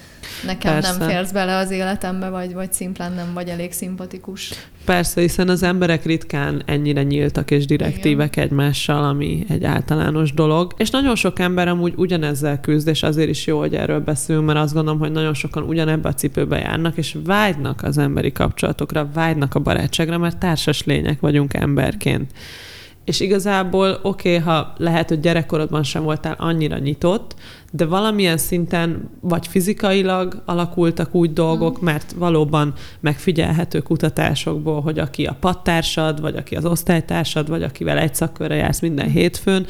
nekem Persze. nem férsz bele az életembe, vagy, vagy szimplán nem vagy elég szimpatikus. Persze, hiszen az emberek ritkán ennyire nyíltak és direktívek Igen. egymással, ami egy általános dolog. És nagyon sok ember amúgy ugyanezzel küzd, és azért is jó, hogy erről beszélünk, mert azt gondolom, hogy nagyon sokan ugyanebbe a cipőbe járnak, és vágynak az emberi kapcsolatokra, vágynak a barátságra, mert társas lények vagyunk emberként. És igazából oké, okay, ha lehet, hogy gyerekkorodban sem voltál annyira nyitott, de valamilyen szinten vagy fizikailag alakultak úgy dolgok, mm. mert valóban megfigyelhető kutatásokból, hogy aki a pattársad, vagy aki az osztálytársad, vagy akivel egy szakkörre jársz minden hétfőn,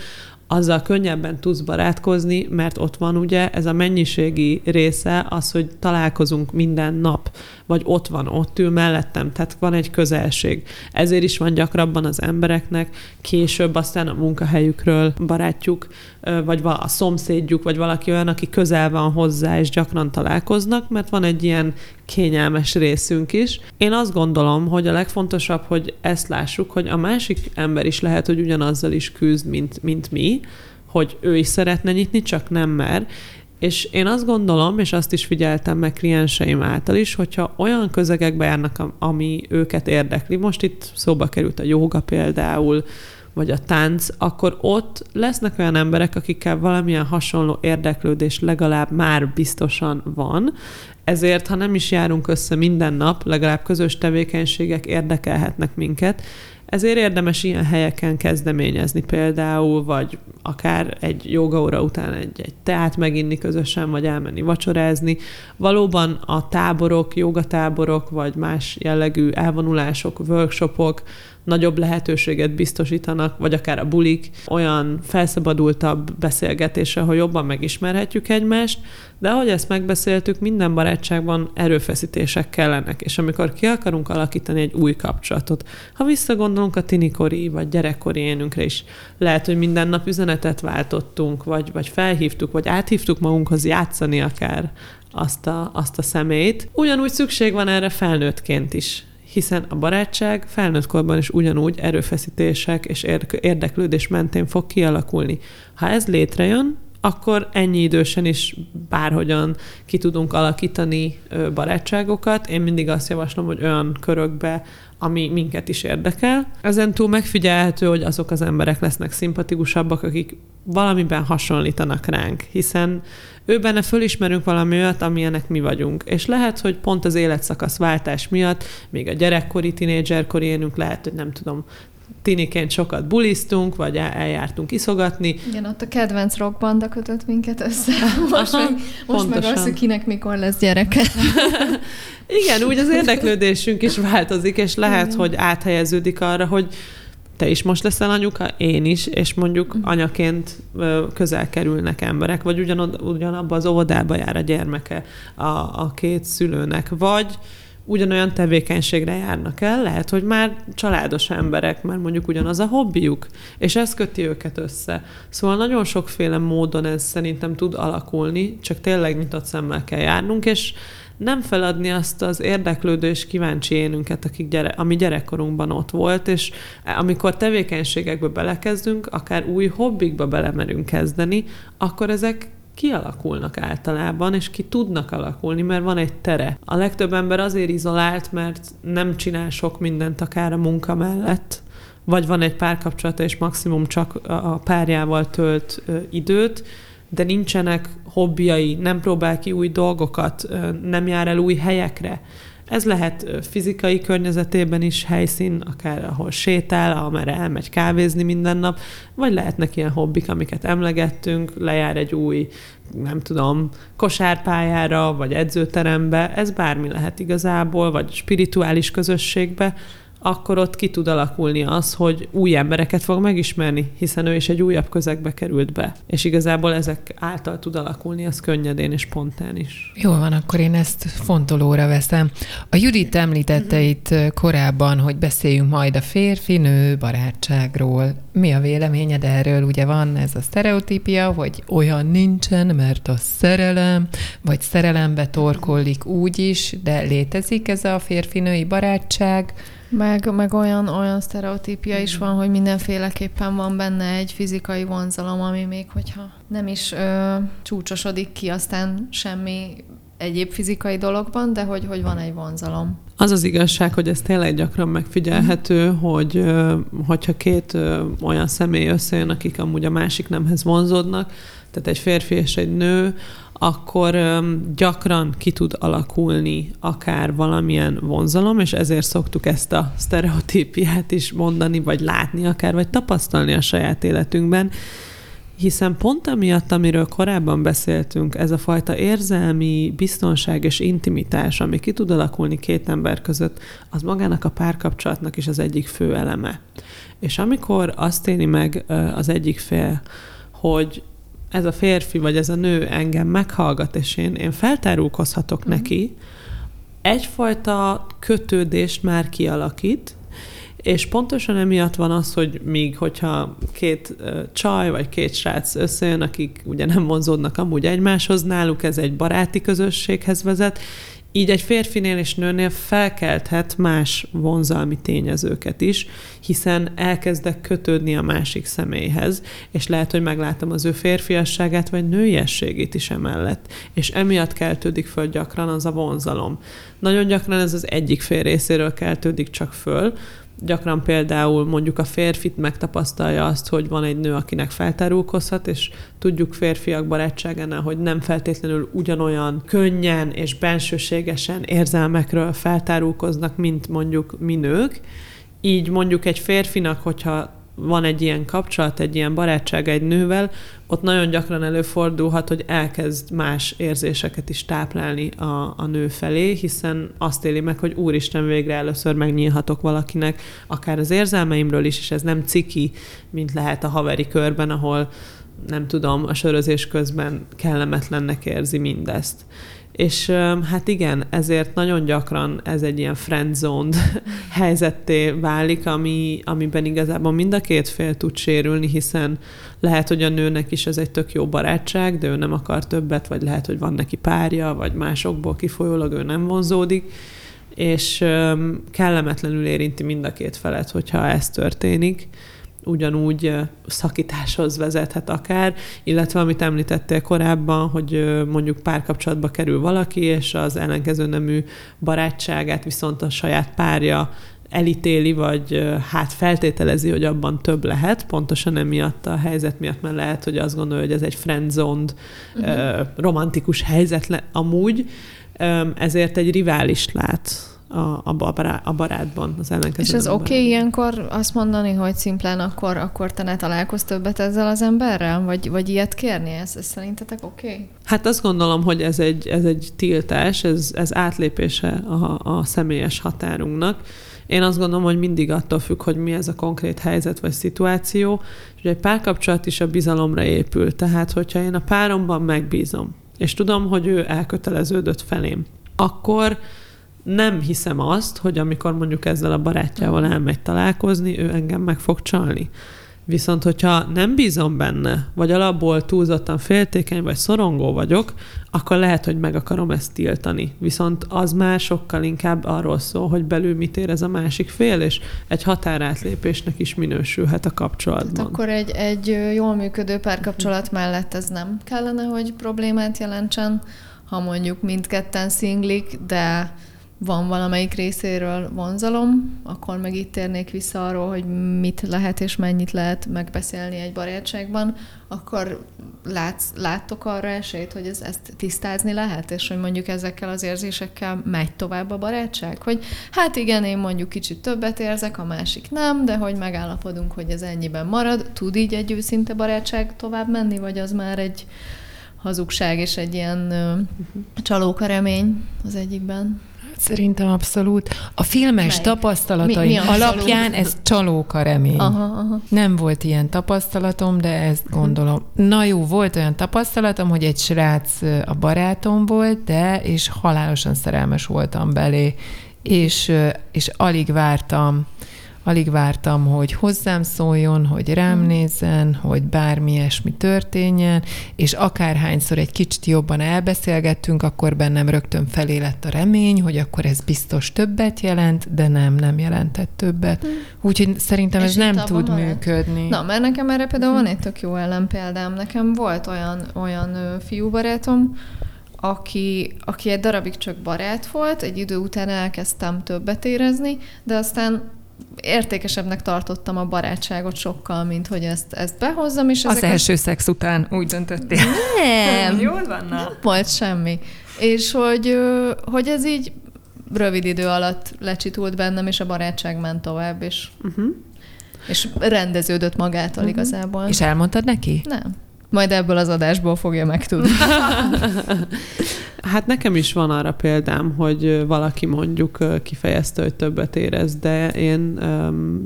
azzal könnyebben tudsz barátkozni, mert ott van ugye ez a mennyiségi része, az, hogy találkozunk minden nap, vagy ott van, ott ül mellettem, tehát van egy közelség. Ezért is van gyakrabban az embereknek később aztán a munkahelyükről barátjuk, vagy a szomszédjuk, vagy valaki olyan, aki közel van hozzá, és gyakran találkoznak, mert van egy ilyen kényelmes részünk is. Én azt gondolom, hogy a legfontosabb, hogy ezt lássuk, hogy a másik ember is lehet, hogy ugyanazzal is küzd, mint, mint mi, hogy ő is szeretne nyitni, csak nem mer, és én azt gondolom, és azt is figyeltem meg klienseim által is, hogyha olyan közegekbe járnak, ami őket érdekli, most itt szóba került a joga például, vagy a tánc, akkor ott lesznek olyan emberek, akikkel valamilyen hasonló érdeklődés legalább már biztosan van, ezért, ha nem is járunk össze minden nap, legalább közös tevékenységek érdekelhetnek minket, ezért érdemes ilyen helyeken kezdeményezni például, vagy akár egy jogaóra után egy, egy teát meginni közösen, vagy elmenni vacsorázni. Valóban a táborok, jogatáborok, vagy más jellegű elvonulások, workshopok, nagyobb lehetőséget biztosítanak, vagy akár a bulik, olyan felszabadultabb beszélgetése, hogy jobban megismerhetjük egymást, de ahogy ezt megbeszéltük, minden barátságban erőfeszítések kellenek, és amikor ki akarunk alakítani egy új kapcsolatot, ha visszagondolunk a tinikori vagy gyerekkori énünkre is, lehet, hogy minden nap üzenetet váltottunk, vagy, vagy felhívtuk, vagy áthívtuk magunkhoz játszani akár azt a, azt a szemét. Ugyanúgy szükség van erre felnőttként is hiszen a barátság felnőtt korban is ugyanúgy erőfeszítések és érdeklődés mentén fog kialakulni. Ha ez létrejön, akkor ennyi idősen is bárhogyan ki tudunk alakítani barátságokat. Én mindig azt javaslom, hogy olyan körökbe, ami minket is érdekel. Ezen túl megfigyelhető, hogy azok az emberek lesznek szimpatikusabbak, akik valamiben hasonlítanak ránk, hiszen ő benne fölismerünk valami olyat, amilyenek mi vagyunk. És lehet, hogy pont az életszakasz váltás miatt, még a gyerekkori, tinédzserkori énünk lehet, hogy nem tudom, tiniként sokat bulisztunk, vagy eljártunk iszogatni. Igen, ott a kedvenc rockbanda kötött minket össze. Most meg, most meg az, hogy kinek mikor lesz gyereke. Igen, úgy az érdeklődésünk is változik, és lehet, Igen. hogy áthelyeződik arra, hogy te is most leszel anyuka, én is, és mondjuk mhm. anyaként közel kerülnek emberek, vagy ugyanod, ugyanabba az óvodába jár a gyermeke a, a két szülőnek, vagy ugyanolyan tevékenységre járnak el, lehet, hogy már családos emberek, mert mondjuk ugyanaz a hobbiuk, és ez köti őket össze. Szóval nagyon sokféle módon ez szerintem tud alakulni, csak tényleg nyitott szemmel kell járnunk, és nem feladni azt az érdeklődő és kíváncsi énünket, akik gyere, ami gyerekkorunkban ott volt, és amikor tevékenységekbe belekezdünk, akár új hobbikba belemerünk kezdeni, akkor ezek kialakulnak általában, és ki tudnak alakulni, mert van egy tere. A legtöbb ember azért izolált, mert nem csinál sok mindent akár a munka mellett, vagy van egy párkapcsolata, és maximum csak a párjával tölt időt, de nincsenek hobbiai, nem próbál ki új dolgokat, nem jár el új helyekre. Ez lehet fizikai környezetében is helyszín, akár ahol sétál, amerre elmegy kávézni minden nap, vagy lehetnek ilyen hobbik, amiket emlegettünk, lejár egy új, nem tudom, kosárpályára, vagy edzőterembe, ez bármi lehet igazából, vagy spirituális közösségbe, akkor ott ki tud alakulni az, hogy új embereket fog megismerni, hiszen ő is egy újabb közegbe került be. És igazából ezek által tud alakulni, az könnyedén és spontán is. Jó van, akkor én ezt fontolóra veszem. A Judit említette uh-huh. itt korábban, hogy beszéljünk majd a férfi-nő barátságról. Mi a véleményed erről? Ugye van ez a sztereotípia, hogy olyan nincsen, mert a szerelem, vagy szerelembe torkollik úgy is, de létezik ez a férfi-női barátság, meg, meg olyan, olyan sztereotípia is van, hogy mindenféleképpen van benne egy fizikai vonzalom, ami még hogyha nem is ö, csúcsosodik ki aztán semmi egyéb fizikai dologban, de hogy, hogy van egy vonzalom. Az az igazság, hogy ez tényleg gyakran megfigyelhető, mm. hogy hogyha két olyan személy összejön, akik amúgy a másik nemhez vonzódnak, tehát egy férfi és egy nő, akkor gyakran ki tud alakulni akár valamilyen vonzalom, és ezért szoktuk ezt a sztereotípiát is mondani, vagy látni akár, vagy tapasztalni a saját életünkben, hiszen pont amiatt, amiről korábban beszéltünk, ez a fajta érzelmi biztonság és intimitás, ami ki tud alakulni két ember között, az magának a párkapcsolatnak is az egyik fő eleme. És amikor azt éli meg az egyik fél, hogy ez a férfi vagy ez a nő engem meghallgat, és én, én feltárulkozhatok uh-huh. neki, egyfajta kötődést már kialakít, és pontosan emiatt van az, hogy míg, hogyha két csaj vagy két srác összejön, akik ugye nem vonzódnak amúgy egymáshoz, náluk ez egy baráti közösséghez vezet, így egy férfinél és nőnél felkelthet más vonzalmi tényezőket is, hiszen elkezdek kötődni a másik személyhez, és lehet, hogy meglátom az ő férfiasságát vagy nőiességét is emellett, és emiatt keltődik föl gyakran az a vonzalom. Nagyon gyakran ez az egyik fél részéről keltődik csak föl, gyakran például mondjuk a férfit megtapasztalja azt, hogy van egy nő, akinek feltárulkozhat, és tudjuk férfiak barátságánál, hogy nem feltétlenül ugyanolyan könnyen és bensőségesen érzelmekről feltárulkoznak, mint mondjuk mi nők. Így mondjuk egy férfinak, hogyha van egy ilyen kapcsolat, egy ilyen barátság egy nővel, ott nagyon gyakran előfordulhat, hogy elkezd más érzéseket is táplálni a, a nő felé, hiszen azt éli meg, hogy úristen, végre először megnyílhatok valakinek, akár az érzelmeimről is, és ez nem ciki, mint lehet a haveri körben, ahol nem tudom, a sörözés közben kellemetlennek érzi mindezt. És hát igen, ezért nagyon gyakran ez egy ilyen friendzone helyzetté válik, ami, amiben igazából mind a két fél tud sérülni, hiszen lehet, hogy a nőnek is ez egy tök jó barátság, de ő nem akar többet, vagy lehet, hogy van neki párja, vagy másokból kifolyólag ő nem vonzódik, és kellemetlenül érinti mind a két felet, hogyha ez történik ugyanúgy szakításhoz vezethet akár, illetve amit említettél korábban, hogy mondjuk párkapcsolatba kerül valaki, és az ellenkező nemű barátságát viszont a saját párja elítéli, vagy hát feltételezi, hogy abban több lehet, pontosan emiatt a helyzet miatt, mert lehet, hogy azt gondolja, hogy ez egy friendzoned, uh-huh. romantikus helyzet le, amúgy, ezért egy riválist lát a, a, a barátban, az ellenkező. És ez oké okay, ilyenkor azt mondani, hogy szimplán akkor, akkor te ne találkozz többet ezzel az emberrel? Vagy, vagy ilyet kérni? Ez, ez szerintetek oké? Okay? Hát azt gondolom, hogy ez egy, ez egy tiltás, ez, ez átlépése a, a személyes határunknak. Én azt gondolom, hogy mindig attól függ, hogy mi ez a konkrét helyzet vagy szituáció, és egy párkapcsolat is a bizalomra épül. Tehát, hogyha én a páromban megbízom, és tudom, hogy ő elköteleződött felém, akkor nem hiszem azt, hogy amikor mondjuk ezzel a barátjával elmegy találkozni, ő engem meg fog csalni. Viszont, hogyha nem bízom benne, vagy alapból túlzottan féltékeny, vagy szorongó vagyok, akkor lehet, hogy meg akarom ezt tiltani. Viszont az már sokkal inkább arról szól, hogy belül mit érez a másik fél, és egy határátlépésnek is minősülhet a kapcsolatban. Hát akkor egy, egy jól működő párkapcsolat mellett ez nem kellene, hogy problémát jelentsen, ha mondjuk mindketten szinglik, de van valamelyik részéről vonzalom, akkor meg itt térnék vissza arról, hogy mit lehet és mennyit lehet megbeszélni egy barátságban, akkor látsz, láttok arra esélyt, hogy ez, ezt tisztázni lehet, és hogy mondjuk ezekkel az érzésekkel megy tovább a barátság? Hogy hát igen, én mondjuk kicsit többet érzek, a másik nem, de hogy megállapodunk, hogy ez ennyiben marad, tud így egy őszinte barátság tovább menni, vagy az már egy hazugság és egy ilyen csalóka remény az egyikben? Szerintem abszolút. A filmes Melyik? tapasztalataim mi, mi alapján ez csalóka remény. Aha, aha. Nem volt ilyen tapasztalatom, de ezt gondolom. Na jó, volt olyan tapasztalatom, hogy egy srác a barátom volt, de és halálosan szerelmes voltam belé, és, és alig vártam, Alig vártam, hogy hozzám szóljon, hogy rám hmm. nézzen, hogy bármi ilyesmi történjen, és akárhányszor egy kicsit jobban elbeszélgettünk, akkor bennem rögtön felé lett a remény, hogy akkor ez biztos többet jelent, de nem, nem jelentett többet. Hmm. Úgyhogy szerintem és ez nem tud van működni. Na, mert nekem erre például van egy tök jó ellenpéldám. Nekem volt olyan, olyan fiúbarátom, aki, aki egy darabig csak barát volt, egy idő után elkezdtem többet érezni, de aztán értékesebbnek tartottam a barátságot sokkal, mint hogy ezt, ezt behozzam. És az első a... szex után úgy döntöttél. Nem. Jól van, na. Nem volt semmi. És hogy, hogy ez így rövid idő alatt lecsitult bennem, és a barátság ment tovább, és, uh-huh. és rendeződött magától uh-huh. igazából. És elmondtad neki? Nem. Majd ebből az adásból fogja megtudni. hát nekem is van arra példám, hogy valaki mondjuk kifejezte, hogy többet érez, de én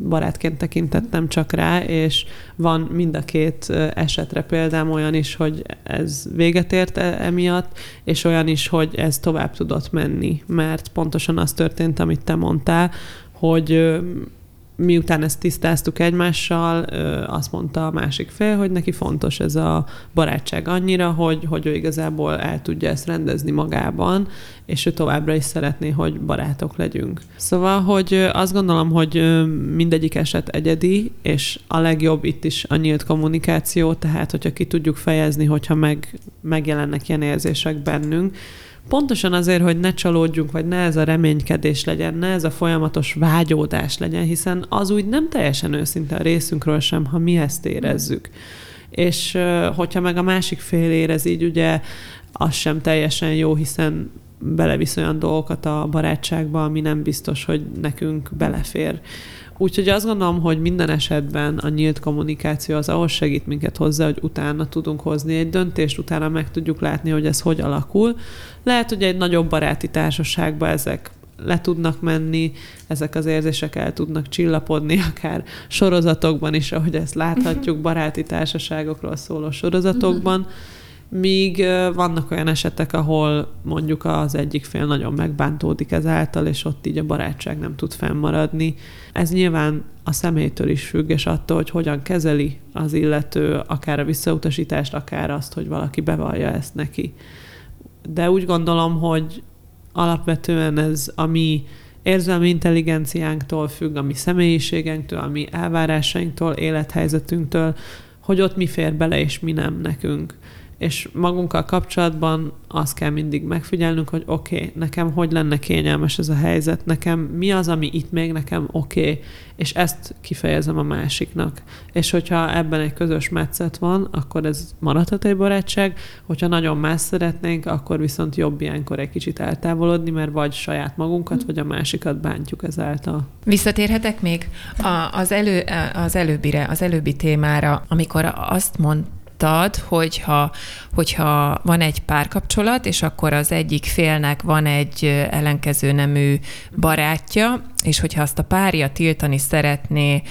barátként tekintettem csak rá, és van mind a két esetre példám olyan is, hogy ez véget ért e, emiatt, és olyan is, hogy ez tovább tudott menni, mert pontosan az történt, amit te mondtál, hogy miután ezt tisztáztuk egymással, azt mondta a másik fél, hogy neki fontos ez a barátság annyira, hogy, hogy ő igazából el tudja ezt rendezni magában, és ő továbbra is szeretné, hogy barátok legyünk. Szóval, hogy azt gondolom, hogy mindegyik eset egyedi, és a legjobb itt is a nyílt kommunikáció, tehát hogyha ki tudjuk fejezni, hogyha meg, megjelennek ilyen érzések bennünk, Pontosan azért, hogy ne csalódjunk, vagy ne ez a reménykedés legyen, ne ez a folyamatos vágyódás legyen, hiszen az úgy nem teljesen őszinte a részünkről sem, ha mi ezt érezzük. És hogyha meg a másik fél érez így, ugye az sem teljesen jó, hiszen belevisz olyan dolgokat a barátságba, ami nem biztos, hogy nekünk belefér. Úgyhogy azt gondolom, hogy minden esetben a nyílt kommunikáció az ahhoz segít minket hozzá, hogy utána tudunk hozni egy döntést, utána meg tudjuk látni, hogy ez hogy alakul. Lehet, hogy egy nagyobb baráti társaságban ezek le tudnak menni, ezek az érzések el tudnak csillapodni, akár sorozatokban is, ahogy ezt láthatjuk, baráti társaságokról szóló sorozatokban. Míg vannak olyan esetek, ahol mondjuk az egyik fél nagyon megbántódik ezáltal, és ott így a barátság nem tud fennmaradni. Ez nyilván a személytől is függ, és attól, hogy hogyan kezeli az illető akár a visszautasítást, akár azt, hogy valaki bevallja ezt neki. De úgy gondolom, hogy alapvetően ez a mi érzelmi intelligenciánktól függ, a mi személyiségenktől, a mi elvárásainktól, élethelyzetünktől, hogy ott mi fér bele, és mi nem nekünk és magunkkal kapcsolatban azt kell mindig megfigyelnünk, hogy oké, okay, nekem hogy lenne kényelmes ez a helyzet, nekem mi az, ami itt még nekem oké, okay, és ezt kifejezem a másiknak. És hogyha ebben egy közös metszet van, akkor ez maradhat egy barátság, hogyha nagyon más szeretnénk, akkor viszont jobb ilyenkor egy kicsit eltávolodni, mert vagy saját magunkat, vagy a másikat bántjuk ezáltal. Visszatérhetek még a, az, elő, az előbbire, az előbbi témára, amikor azt mond, mondtad, hogyha, hogyha van egy párkapcsolat, és akkor az egyik félnek van egy ellenkező nemű barátja, és hogyha azt a párja tiltani szeretné,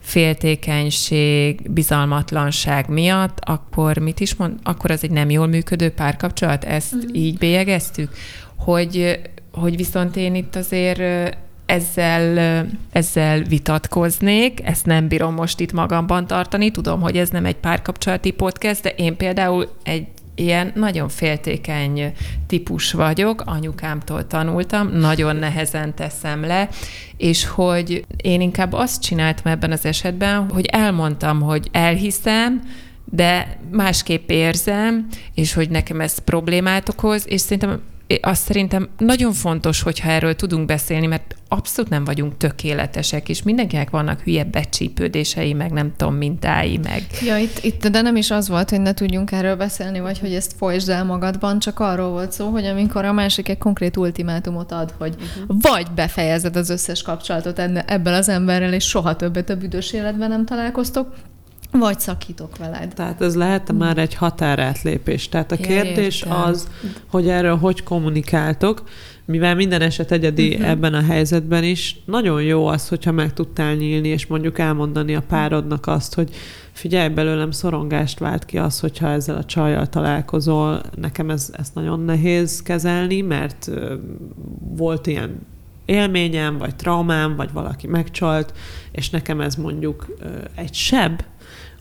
féltékenység, bizalmatlanság miatt, akkor mit is mond, akkor az egy nem jól működő párkapcsolat? Ezt uh-huh. így bélyegeztük? Hogy, hogy viszont én itt azért ezzel, ezzel vitatkoznék, ezt nem bírom most itt magamban tartani, tudom, hogy ez nem egy párkapcsolati podcast, de én például egy ilyen nagyon féltékeny típus vagyok, anyukámtól tanultam, nagyon nehezen teszem le, és hogy én inkább azt csináltam ebben az esetben, hogy elmondtam, hogy elhiszem, de másképp érzem, és hogy nekem ez problémát okoz, és szerintem azt szerintem nagyon fontos, hogyha erről tudunk beszélni, mert abszolút nem vagyunk tökéletesek, és mindenkinek vannak hülye becsípődései, meg nem tudom, mintái, meg... Ja, itt, itt, de nem is az volt, hogy ne tudjunk erről beszélni, vagy hogy ezt folytsd el magadban, csak arról volt szó, hogy amikor a másik egy konkrét ultimátumot ad, hogy uh-huh. vagy befejezed az összes kapcsolatot ebből az emberrel, és soha többet a büdös életben nem találkoztok, vagy szakítok veled. Tehát ez lehet mm. már egy határátlépés. Tehát a kérdés Értem. az, hogy erről hogy kommunikáltok, mivel minden eset egyedi uh-huh. ebben a helyzetben is, nagyon jó az, hogyha meg tudtál nyílni, és mondjuk elmondani a párodnak azt, hogy figyelj, belőlem szorongást vált ki az, hogyha ezzel a csajjal találkozol, nekem ez, ezt nagyon nehéz kezelni, mert volt ilyen élményem, vagy traumám, vagy valaki megcsalt, és nekem ez mondjuk egy seb,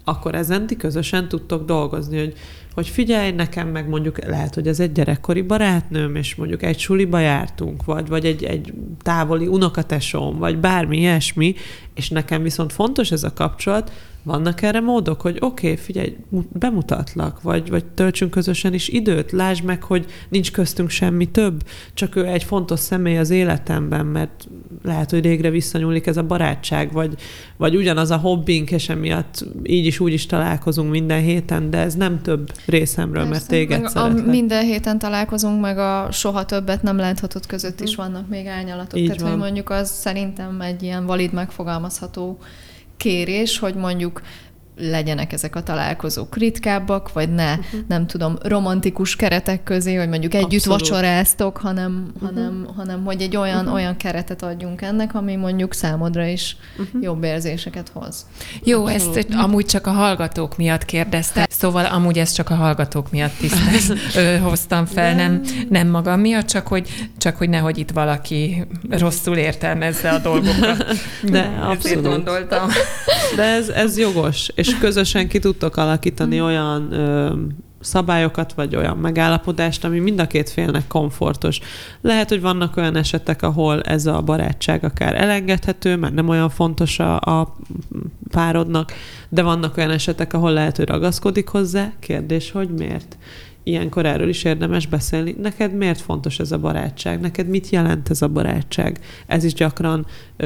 akkor ezen ti közösen tudtok dolgozni, hogy, hogy figyelj, nekem meg mondjuk lehet, hogy ez egy gyerekkori barátnőm, és mondjuk egy suliba jártunk, vagy, vagy egy, egy távoli unokatesom, vagy bármi ilyesmi, és nekem viszont fontos ez a kapcsolat, vannak erre módok, hogy oké, okay, figyelj, bemutatlak, vagy, vagy töltsünk közösen is időt, lásd meg, hogy nincs köztünk semmi több, csak ő egy fontos személy az életemben, mert lehet, hogy régre visszanyúlik ez a barátság, vagy, vagy ugyanaz a hobbink, és emiatt így is úgy is találkozunk minden héten, de ez nem több részemről, Persze. mert téged meg szeretlek. A minden héten találkozunk, meg a soha többet nem láthatott között is mhm. vannak még ányalatok. Így Tehát, van. hogy mondjuk az szerintem egy ilyen valid megfogalmazható kérés, hogy mondjuk legyenek ezek a találkozók ritkábbak, vagy ne, uh-huh. nem tudom, romantikus keretek közé, hogy mondjuk együtt Abszolút. vacsoráztok, hanem, uh-huh. hanem, hanem hogy egy olyan, uh-huh. olyan keretet adjunk ennek, ami mondjuk számodra is uh-huh. jobb érzéseket hoz. Jó, Abszolút. ezt amúgy csak a hallgatók miatt kérdezte, szóval amúgy ezt csak a hallgatók miatt tisztán hoztam fel, nem, nem magam miatt, csak hogy, csak hogy nehogy itt valaki rosszul értelmezze a dolgokat. De abszolút. gondoltam. De ez, ez jogos, és közösen ki tudtok alakítani mm. olyan ö, szabályokat, vagy olyan megállapodást, ami mind a két félnek komfortos. Lehet, hogy vannak olyan esetek, ahol ez a barátság akár elengedhető, mert nem olyan fontos a, a párodnak, de vannak olyan esetek, ahol lehet, hogy ragaszkodik hozzá. Kérdés, hogy miért? Ilyenkor erről is érdemes beszélni. Neked miért fontos ez a barátság? Neked mit jelent ez a barátság? Ez is gyakran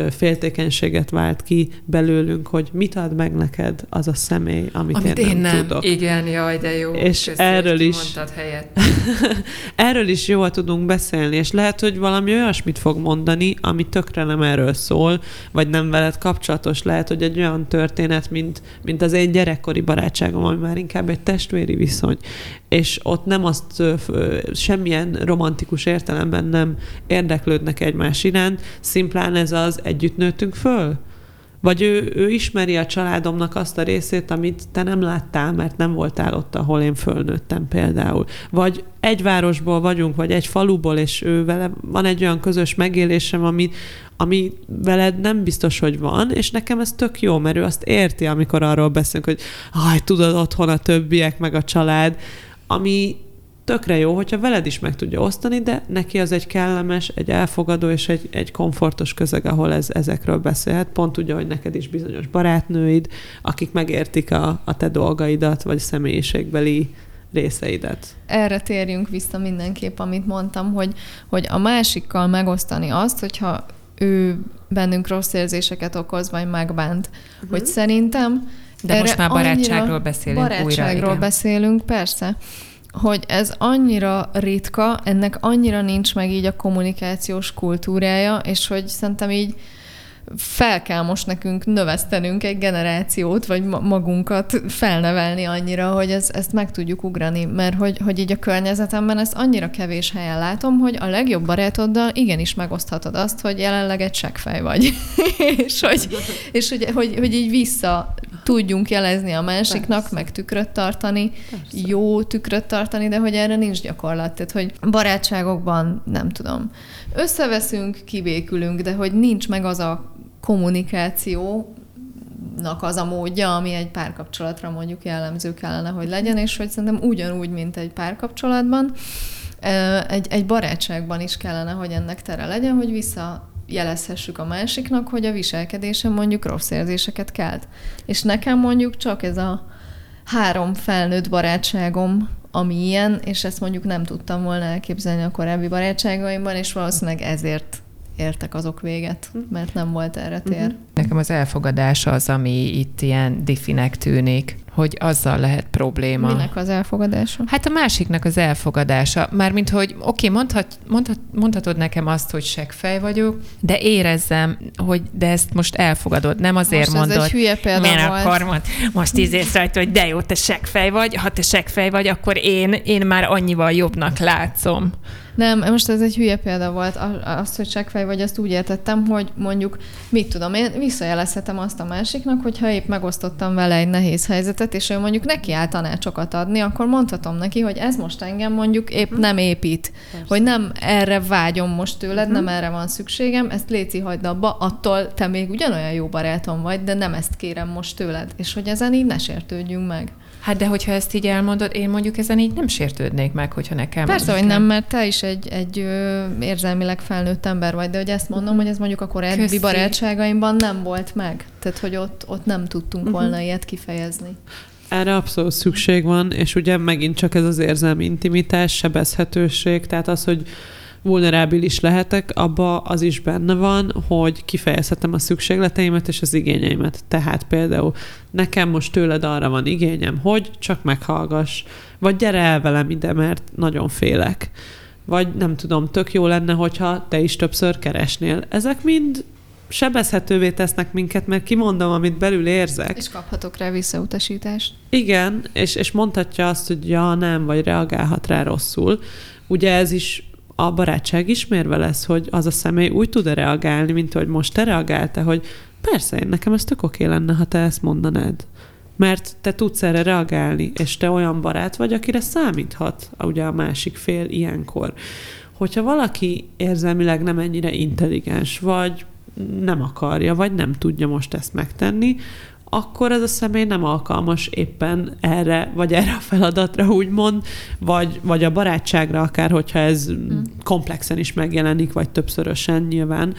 féltékenységet vált ki belőlünk, hogy mit ad meg neked az a személy, amit, amit én, én nem, nem tudok. Igen, jaj, de jó. És Köszönjük, erről is erről is jól tudunk beszélni, és lehet, hogy valami olyasmit fog mondani, ami tökre nem erről szól, vagy nem veled kapcsolatos. Lehet, hogy egy olyan történet, mint, mint az én gyerekkori barátságom, ami már inkább egy testvéri viszony. És ott nem azt semmilyen romantikus értelemben nem érdeklődnek egymás iránt, szimplán ez az együtt nőttünk föl. Vagy ő, ő ismeri a családomnak azt a részét, amit te nem láttál, mert nem voltál ott, ahol én fölnőttem például. Vagy egy városból vagyunk, vagy egy faluból, és ő vele van egy olyan közös megélésem, ami, ami veled nem biztos, hogy van, és nekem ez tök jó, mert ő azt érti, amikor arról beszélünk, hogy aj, tudod, otthon a többiek, meg a család, ami tökre jó, hogyha veled is meg tudja osztani, de neki az egy kellemes, egy elfogadó és egy, egy komfortos közeg, ahol ez, ezekről beszélhet. Pont ugye, hogy neked is bizonyos barátnőid, akik megértik a, a te dolgaidat, vagy személyiségbeli részeidet. Erre térjünk vissza mindenképp, amit mondtam, hogy, hogy a másikkal megosztani azt, hogyha ő bennünk rossz érzéseket okoz, vagy megbánt. Uh-huh. Hogy szerintem de erre most már barátságról beszélünk barátságról újra, beszélünk, persze hogy ez annyira ritka, ennek annyira nincs meg így a kommunikációs kultúrája, és hogy szerintem így fel kell most nekünk növesztenünk egy generációt, vagy magunkat felnevelni annyira, hogy ez, ezt meg tudjuk ugrani, mert hogy, hogy így a környezetemben ezt annyira kevés helyen látom, hogy a legjobb barátoddal igenis megoszthatod azt, hogy jelenleg egy seggfej vagy. és hogy, és hogy, hogy, hogy így vissza tudjunk jelezni a másiknak, Persze. meg tükröt tartani, Persze. jó tükröt tartani, de hogy erre nincs gyakorlat. Tehát, hogy barátságokban, nem tudom, összeveszünk, kibékülünk, de hogy nincs meg az a kommunikáció, az a módja, ami egy párkapcsolatra mondjuk jellemző kellene, hogy legyen, és hogy szerintem ugyanúgy, mint egy párkapcsolatban, egy, egy barátságban is kellene, hogy ennek tere legyen, hogy vissza jelezhessük a másiknak, hogy a viselkedése mondjuk rossz érzéseket kelt. És nekem mondjuk csak ez a három felnőtt barátságom, ami ilyen, és ezt mondjuk nem tudtam volna elképzelni a korábbi barátságaimban, és valószínűleg ezért értek azok véget, mert nem volt erre tér. Uh-huh. Nekem az elfogadás az, ami itt ilyen diffinek tűnik hogy azzal lehet probléma. Minek az elfogadása? Hát a másiknak az elfogadása. Mármint, hogy oké, okay, mondhat, mondhat, mondhatod nekem azt, hogy seggfej vagyok, de érezzem, hogy de ezt most elfogadod, nem azért most mondod. ez egy hülye példa miért volt. Akkor mond, most év rajta, hogy de jó, te seggfej vagy, ha te seggfej vagy, akkor én, én már annyival jobbnak látszom. Nem, most ez egy hülye példa volt. Azt, hogy seggfej vagy, azt úgy értettem, hogy mondjuk, mit tudom, én visszajelezhetem azt a másiknak, hogyha épp megosztottam vele egy nehéz helyzetet, helyzet, és ő mondjuk neki áll tanácsokat adni, akkor mondhatom neki, hogy ez most engem mondjuk épp hm. nem épít. Persze. Hogy nem erre vágyom most tőled, uh-huh. nem hm. erre van szükségem, ezt Léci hagyd abba, attól te még ugyanolyan jó barátom vagy, de nem ezt kérem most tőled. És hogy ezen így ne sértődjünk meg. Hát de hogyha ezt így elmondod, én mondjuk ezen így nem sértődnék meg, hogyha nekem... Persze, hogy nem, mert te is egy, egy ö, érzelmileg felnőtt ember vagy, de hogy ezt mondom, uh-huh. hogy ez mondjuk a korábbi barátságaimban nem volt meg. Tehát, hogy ott, ott nem tudtunk uh-huh. volna ilyet kifejezni. Erre abszolút szükség van, és ugye megint csak ez az érzelmi intimitás, sebezhetőség, tehát az, hogy vulnerábilis lehetek, abba az is benne van, hogy kifejezhetem a szükségleteimet és az igényeimet. Tehát például nekem most tőled arra van igényem, hogy csak meghallgass, vagy gyere el velem ide, mert nagyon félek. Vagy nem tudom, tök jó lenne, hogyha te is többször keresnél. Ezek mind sebezhetővé tesznek minket, mert kimondom, amit belül érzek. És kaphatok rá visszautasítást. Igen, és, és mondhatja azt, hogy ja, nem, vagy reagálhat rá rosszul. Ugye ez is a barátság ismérve lesz, hogy az a személy úgy tud-e reagálni, mint hogy most te reagálta, hogy persze, én nekem ez tök oké lenne, ha te ezt mondanád. Mert te tudsz erre reagálni, és te olyan barát vagy, akire számíthat ugye a másik fél ilyenkor. Hogyha valaki érzelmileg nem ennyire intelligens, vagy nem akarja, vagy nem tudja most ezt megtenni, akkor ez a személy nem alkalmas éppen erre, vagy erre a feladatra, úgymond, vagy, vagy a barátságra, akár hogyha ez mm. komplexen is megjelenik, vagy többszörösen nyilván.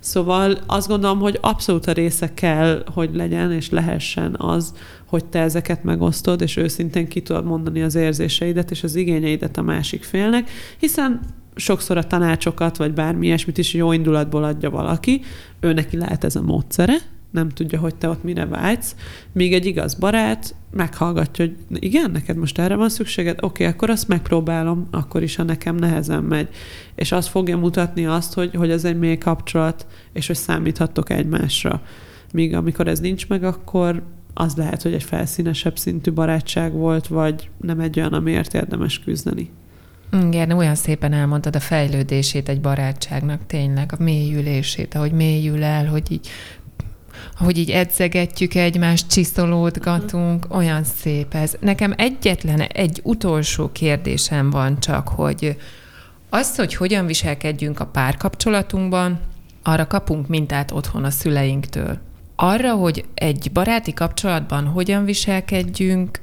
Szóval azt gondolom, hogy abszolút a része kell, hogy legyen, és lehessen az, hogy te ezeket megosztod, és őszintén ki tudod mondani az érzéseidet és az igényeidet a másik félnek, hiszen sokszor a tanácsokat, vagy bármi ilyesmit is jó indulatból adja valaki, ő neki lehet ez a módszere, nem tudja, hogy te ott mire vágysz, míg egy igaz barát meghallgatja, hogy igen, neked most erre van szükséged, oké, okay, akkor azt megpróbálom, akkor is, ha nekem nehezen megy. És az fogja mutatni azt, hogy, hogy ez egy mély kapcsolat, és hogy számíthattok egymásra. Míg amikor ez nincs meg, akkor az lehet, hogy egy felszínesebb szintű barátság volt, vagy nem egy olyan, amiért érdemes küzdeni. Igen, olyan szépen elmondtad a fejlődését egy barátságnak, tényleg a mélyülését, ahogy mélyül el, hogy így ahogy így edzegetjük egymást, csiszolódgatunk, olyan szép ez. Nekem egyetlen egy utolsó kérdésem van csak, hogy az, hogy hogyan viselkedjünk a párkapcsolatunkban, arra kapunk mintát otthon a szüleinktől. Arra, hogy egy baráti kapcsolatban hogyan viselkedjünk,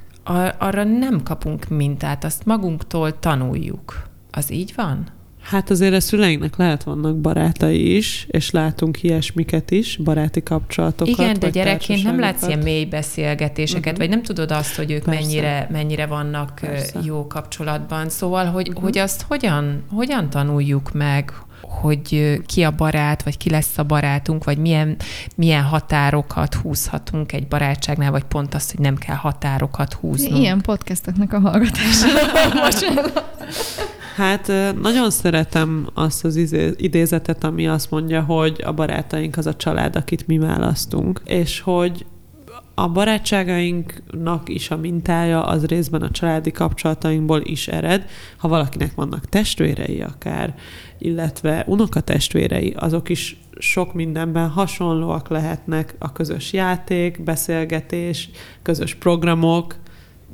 arra nem kapunk mintát, azt magunktól tanuljuk. Az így van? Hát azért a szüleinknek lehet vannak barátai is, és látunk ilyesmiket is, baráti kapcsolatokat. Igen, de gyerekként nem látsz ilyen mély beszélgetéseket, uh-huh. vagy nem tudod azt, hogy ők mennyire, mennyire vannak Persze. jó kapcsolatban. Szóval, hogy, uh-huh. hogy azt hogyan, hogyan tanuljuk meg, hogy ki a barát, vagy ki lesz a barátunk, vagy milyen, milyen határokat húzhatunk egy barátságnál, vagy pont azt, hogy nem kell határokat húznunk. Ilyen podcasteknek a hallgatása. Hát nagyon szeretem azt az idézetet, ami azt mondja, hogy a barátaink az a család, akit mi választunk, és hogy a barátságainknak is a mintája az részben a családi kapcsolatainkból is ered. Ha valakinek vannak testvérei akár, illetve unokatestvérei, azok is sok mindenben hasonlóak lehetnek a közös játék, beszélgetés, közös programok,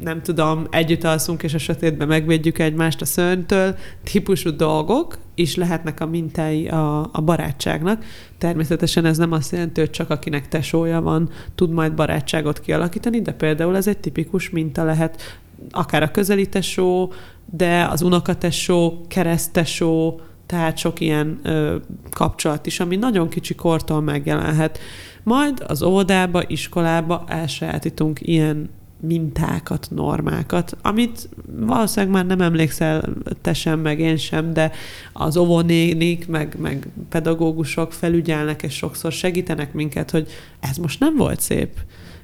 nem tudom, együtt alszunk, és a sötétben megvédjük egymást a szörnytől, típusú dolgok is lehetnek a mintái a, a barátságnak. Természetesen ez nem azt jelenti, hogy csak akinek tesója van, tud majd barátságot kialakítani, de például ez egy tipikus minta lehet, akár a közeli tesó, de az unokatesó, keresztesó, tehát sok ilyen ö, kapcsolat is, ami nagyon kicsi kortól megjelenhet. Majd az óvodába, iskolába elsajátítunk ilyen mintákat, normákat, amit valószínűleg már nem emlékszel te sem, meg én sem, de az óvónénik, meg, meg pedagógusok felügyelnek, és sokszor segítenek minket, hogy ez most nem volt szép.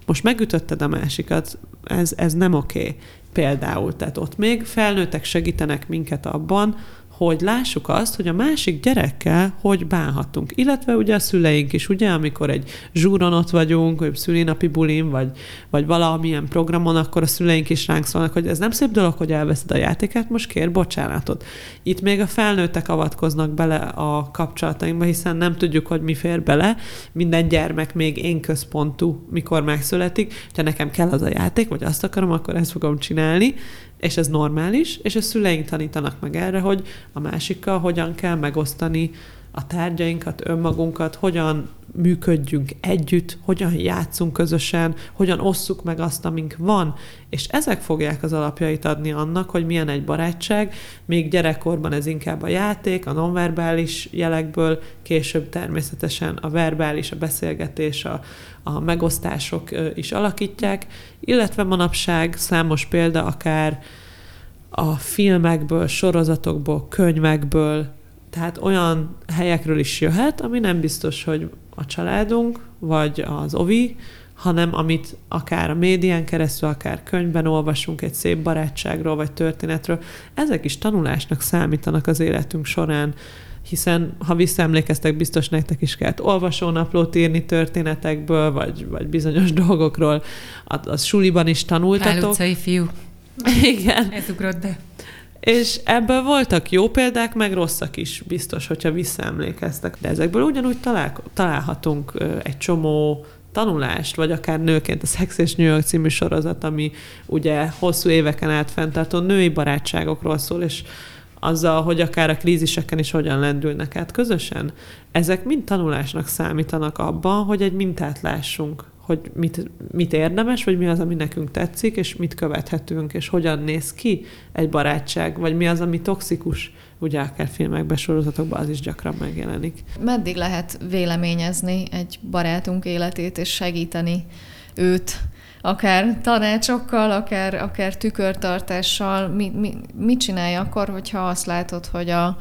Most megütötted a másikat, ez, ez nem oké. Okay. Például, tehát ott még felnőttek segítenek minket abban, hogy lássuk azt, hogy a másik gyerekkel hogy bánhatunk. Illetve ugye a szüleink is, ugye, amikor egy zsúron ott vagyunk, vagy szülinapi bulin, vagy, vagy valamilyen programon, akkor a szüleink is ránk szólnak, hogy ez nem szép dolog, hogy elveszed a játékát, most kér bocsánatot. Itt még a felnőttek avatkoznak bele a kapcsolatainkba, hiszen nem tudjuk, hogy mi fér bele. Minden gyermek még én központú, mikor megszületik. Ha nekem kell az a játék, vagy azt akarom, akkor ezt fogom csinálni és ez normális, és a szüleink tanítanak meg erre, hogy a másikkal hogyan kell megosztani a tárgyainkat, önmagunkat, hogyan működjünk együtt, hogyan játszunk közösen, hogyan osszuk meg azt, amink van, és ezek fogják az alapjait adni annak, hogy milyen egy barátság, még gyerekkorban ez inkább a játék, a nonverbális jelekből, később természetesen a verbális, a beszélgetés, a, a megosztások is alakítják, illetve manapság számos példa akár a filmekből, sorozatokból, könyvekből, tehát olyan helyekről is jöhet, ami nem biztos, hogy a családunk, vagy az ovi, hanem amit akár a médián keresztül, akár könyvben olvasunk egy szép barátságról, vagy történetről, ezek is tanulásnak számítanak az életünk során, hiszen ha visszaemlékeztek, biztos nektek is kellett olvasónaplót írni történetekből, vagy, vagy bizonyos dolgokról, az, az suliban is tanultatok. Pál fiú. Igen. Ez ugrott be. És ebből voltak jó példák, meg rosszak is, biztos, hogyha visszaemlékeztek. De ezekből ugyanúgy talál, találhatunk egy csomó tanulást, vagy akár nőként a Sex és New York című sorozat, ami ugye hosszú éveken át fenntartó női barátságokról szól, és azzal, hogy akár a kríziseken is hogyan lendülnek át közösen. Ezek mind tanulásnak számítanak abban, hogy egy mintát lássunk hogy mit, mit érdemes, vagy mi az, ami nekünk tetszik, és mit követhetünk, és hogyan néz ki egy barátság, vagy mi az, ami toxikus, ugye akár filmekben, sorozatokban az is gyakran megjelenik. Meddig lehet véleményezni egy barátunk életét, és segíteni őt, akár tanácsokkal, akár, akár tükörtartással, mi, mi, mit csinálj akkor, hogyha azt látod, hogy a,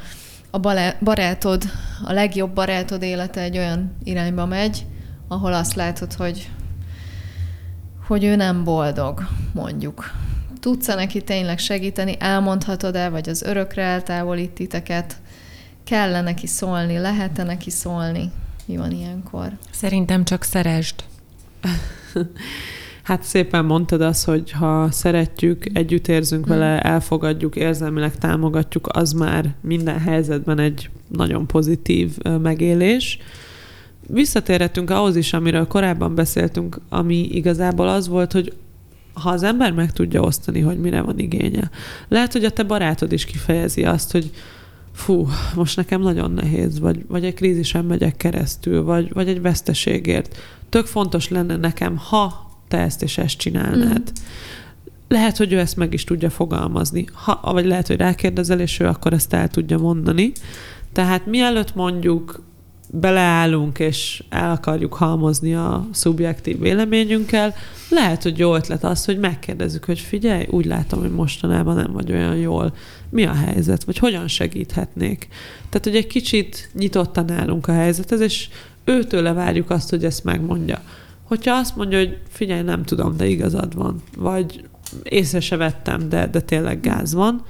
a barátod, a legjobb barátod élete egy olyan irányba megy, ahol azt látod, hogy hogy ő nem boldog, mondjuk. Tudsz-e neki tényleg segíteni, elmondhatod-e, vagy az örökre eltávolít titeket? Kell-e neki szólni, lehet-e neki szólni? Mi van ilyenkor? Szerintem csak szeresd. Hát szépen mondtad azt, hogy ha szeretjük, együtt érzünk hmm. vele, elfogadjuk, érzelmileg támogatjuk, az már minden helyzetben egy nagyon pozitív megélés visszatérhetünk ahhoz is, amiről korábban beszéltünk, ami igazából az volt, hogy ha az ember meg tudja osztani, hogy mire van igénye. Lehet, hogy a te barátod is kifejezi azt, hogy fú, most nekem nagyon nehéz, vagy, vagy egy krízisen megyek keresztül, vagy, vagy egy veszteségért. Tök fontos lenne nekem, ha te ezt és ezt csinálnád. Mm lehet, hogy ő ezt meg is tudja fogalmazni, ha, vagy lehet, hogy rákérdezel, és ő akkor ezt el tudja mondani. Tehát mielőtt mondjuk beleállunk, és el akarjuk halmozni a szubjektív véleményünkkel, lehet, hogy jó ötlet az, hogy megkérdezzük, hogy figyelj, úgy látom, hogy mostanában nem vagy olyan jól. Mi a helyzet? Vagy hogyan segíthetnék? Tehát, hogy egy kicsit nyitottan állunk a helyzethez, és őtőle várjuk azt, hogy ezt megmondja. Hogyha azt mondja, hogy figyelj, nem tudom, de igazad van, vagy észre se vettem, de, de tényleg gáz van,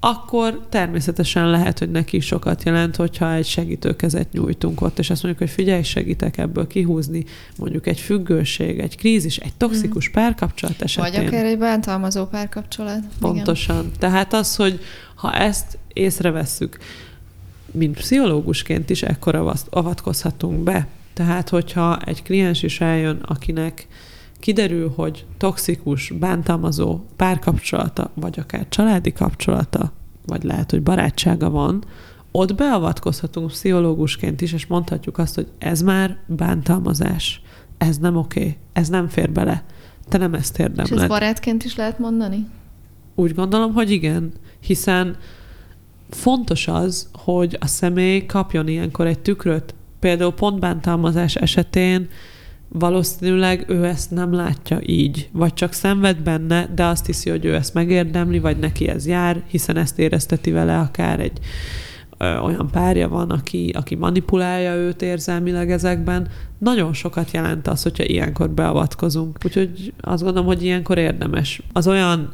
akkor természetesen lehet, hogy neki sokat jelent, hogyha egy segítőkezet nyújtunk ott, és azt mondjuk, hogy figyelj, segítek ebből kihúzni mondjuk egy függőség, egy krízis, egy toxikus párkapcsolat esetén. Vagy akár egy bántalmazó párkapcsolat. Pontosan. Igen. Tehát az, hogy ha ezt észrevesszük, mint pszichológusként is ekkora avatkozhatunk be. Tehát, hogyha egy kliens is eljön, akinek kiderül, hogy toxikus, bántalmazó párkapcsolata, vagy akár családi kapcsolata, vagy lehet, hogy barátsága van, ott beavatkozhatunk pszichológusként is, és mondhatjuk azt, hogy ez már bántalmazás, ez nem oké, okay, ez nem fér bele, te nem ezt érdemled. És ezt barátként is lehet mondani? Úgy gondolom, hogy igen, hiszen fontos az, hogy a személy kapjon ilyenkor egy tükröt. Például pontbántalmazás esetén valószínűleg ő ezt nem látja így, vagy csak szenved benne, de azt hiszi, hogy ő ezt megérdemli, vagy neki ez jár, hiszen ezt érezteti vele akár egy ö, olyan párja van, aki, aki manipulálja őt érzelmileg ezekben. Nagyon sokat jelent az, hogyha ilyenkor beavatkozunk. Úgyhogy azt gondolom, hogy ilyenkor érdemes. Az olyan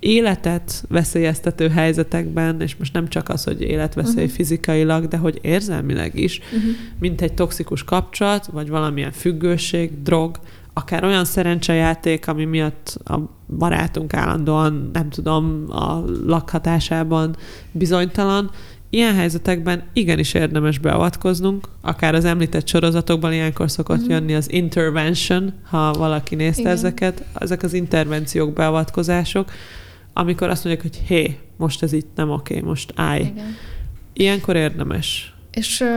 életet veszélyeztető helyzetekben, és most nem csak az, hogy életveszély uh-huh. fizikailag, de hogy érzelmileg is, uh-huh. mint egy toxikus kapcsolat, vagy valamilyen függőség, drog, akár olyan szerencsejáték, ami miatt a barátunk állandóan, nem tudom, a lakhatásában bizonytalan, Ilyen helyzetekben igenis érdemes beavatkoznunk, akár az említett sorozatokban ilyenkor szokott mm. jönni az intervention, ha valaki nézte Igen. ezeket, ezek az intervenciók, beavatkozások, amikor azt mondják, hogy hé, most ez itt nem oké, most állj. Igen. Ilyenkor érdemes. És uh,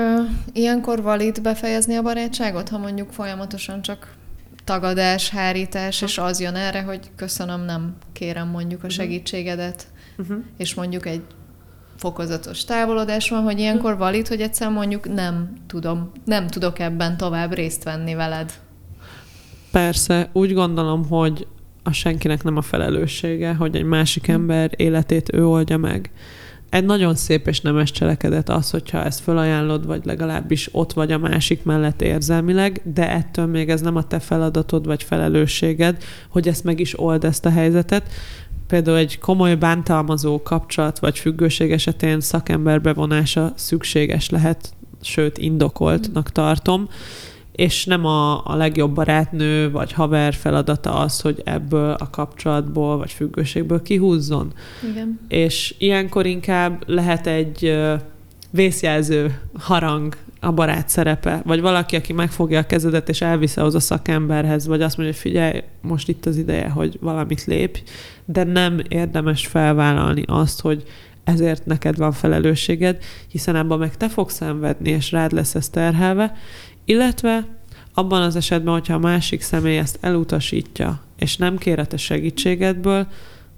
ilyenkor valid befejezni a barátságot, ha mondjuk folyamatosan csak tagadás, hárítás, ha. és az jön erre, hogy köszönöm, nem kérem mondjuk a mhm. segítségedet, uh-huh. és mondjuk egy fokozatos távolodás van, hogy ilyenkor valid, hogy egyszer mondjuk nem tudom, nem tudok ebben tovább részt venni veled. Persze, úgy gondolom, hogy a senkinek nem a felelőssége, hogy egy másik ember életét ő oldja meg. Egy nagyon szép és nemes cselekedet az, hogyha ezt felajánlod, vagy legalábbis ott vagy a másik mellett érzelmileg, de ettől még ez nem a te feladatod vagy felelősséged, hogy ezt meg is old ezt a helyzetet. Például egy komoly bántalmazó kapcsolat vagy függőség esetén szakember bevonása szükséges lehet, sőt indokoltnak tartom és nem a, a legjobb barátnő vagy haver feladata az, hogy ebből a kapcsolatból vagy függőségből kihúzzon. Igen. És ilyenkor inkább lehet egy vészjelző harang a barát szerepe, vagy valaki, aki megfogja a kezedet és elvisze az a szakemberhez, vagy azt mondja, hogy figyelj, most itt az ideje, hogy valamit lépj, de nem érdemes felvállalni azt, hogy ezért neked van felelősséged, hiszen abban meg te fogsz szenvedni, és rád lesz ez terhelve, illetve abban az esetben, hogyha a másik személy ezt elutasítja, és nem kér a te segítségedből,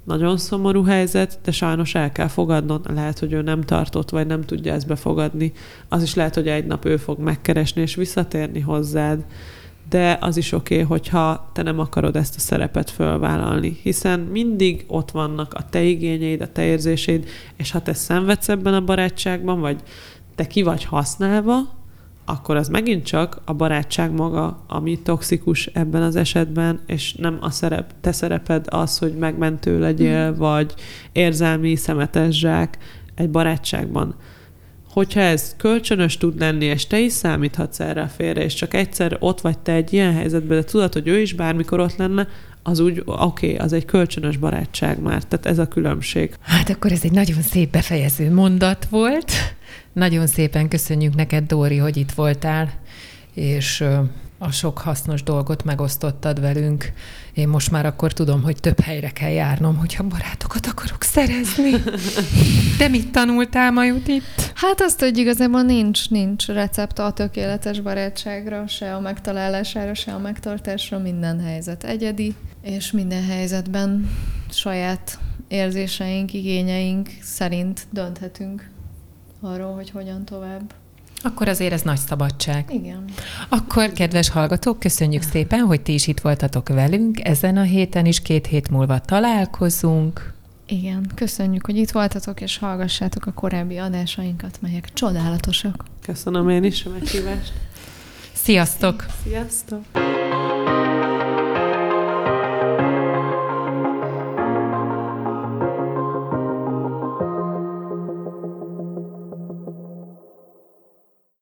nagyon szomorú helyzet, de sajnos el kell fogadnod. Lehet, hogy ő nem tartott, vagy nem tudja ezt befogadni. Az is lehet, hogy egy nap ő fog megkeresni és visszatérni hozzád. De az is oké, okay, hogyha te nem akarod ezt a szerepet fölvállalni, hiszen mindig ott vannak a te igényeid, a te érzéseid, és ha te szenvedsz ebben a barátságban, vagy te ki vagy használva, akkor az megint csak a barátság maga, ami toxikus ebben az esetben, és nem a szerep, te szereped az, hogy megmentő legyél, mm. vagy érzelmi szemetes zsák egy barátságban. Hogyha ez kölcsönös tud lenni, és te is számíthatsz erre a félre, és csak egyszer ott vagy te egy ilyen helyzetben, de tudod, hogy ő is bármikor ott lenne, az úgy, oké, okay, az egy kölcsönös barátság már, tehát ez a különbség. Hát akkor ez egy nagyon szép befejező mondat volt. Nagyon szépen köszönjük neked, Dóri, hogy itt voltál, és a sok hasznos dolgot megosztottad velünk. Én most már akkor tudom, hogy több helyre kell járnom, hogyha barátokat akarok szerezni. De mit tanultál ma itt? Hát azt, hogy igazából nincs, nincs recept a tökéletes barátságra, se a megtalálására, se a megtartásra, minden helyzet egyedi, és minden helyzetben saját érzéseink, igényeink szerint dönthetünk arról, hogy hogyan tovább. Akkor azért ez nagy szabadság. Igen. Akkor, kedves hallgatók, köszönjük szépen, hogy ti is itt voltatok velünk. Ezen a héten is két hét múlva találkozunk. Igen, köszönjük, hogy itt voltatok, és hallgassátok a korábbi adásainkat, melyek csodálatosak. Köszönöm én is a meghívást. Sziasztok! Sziasztok!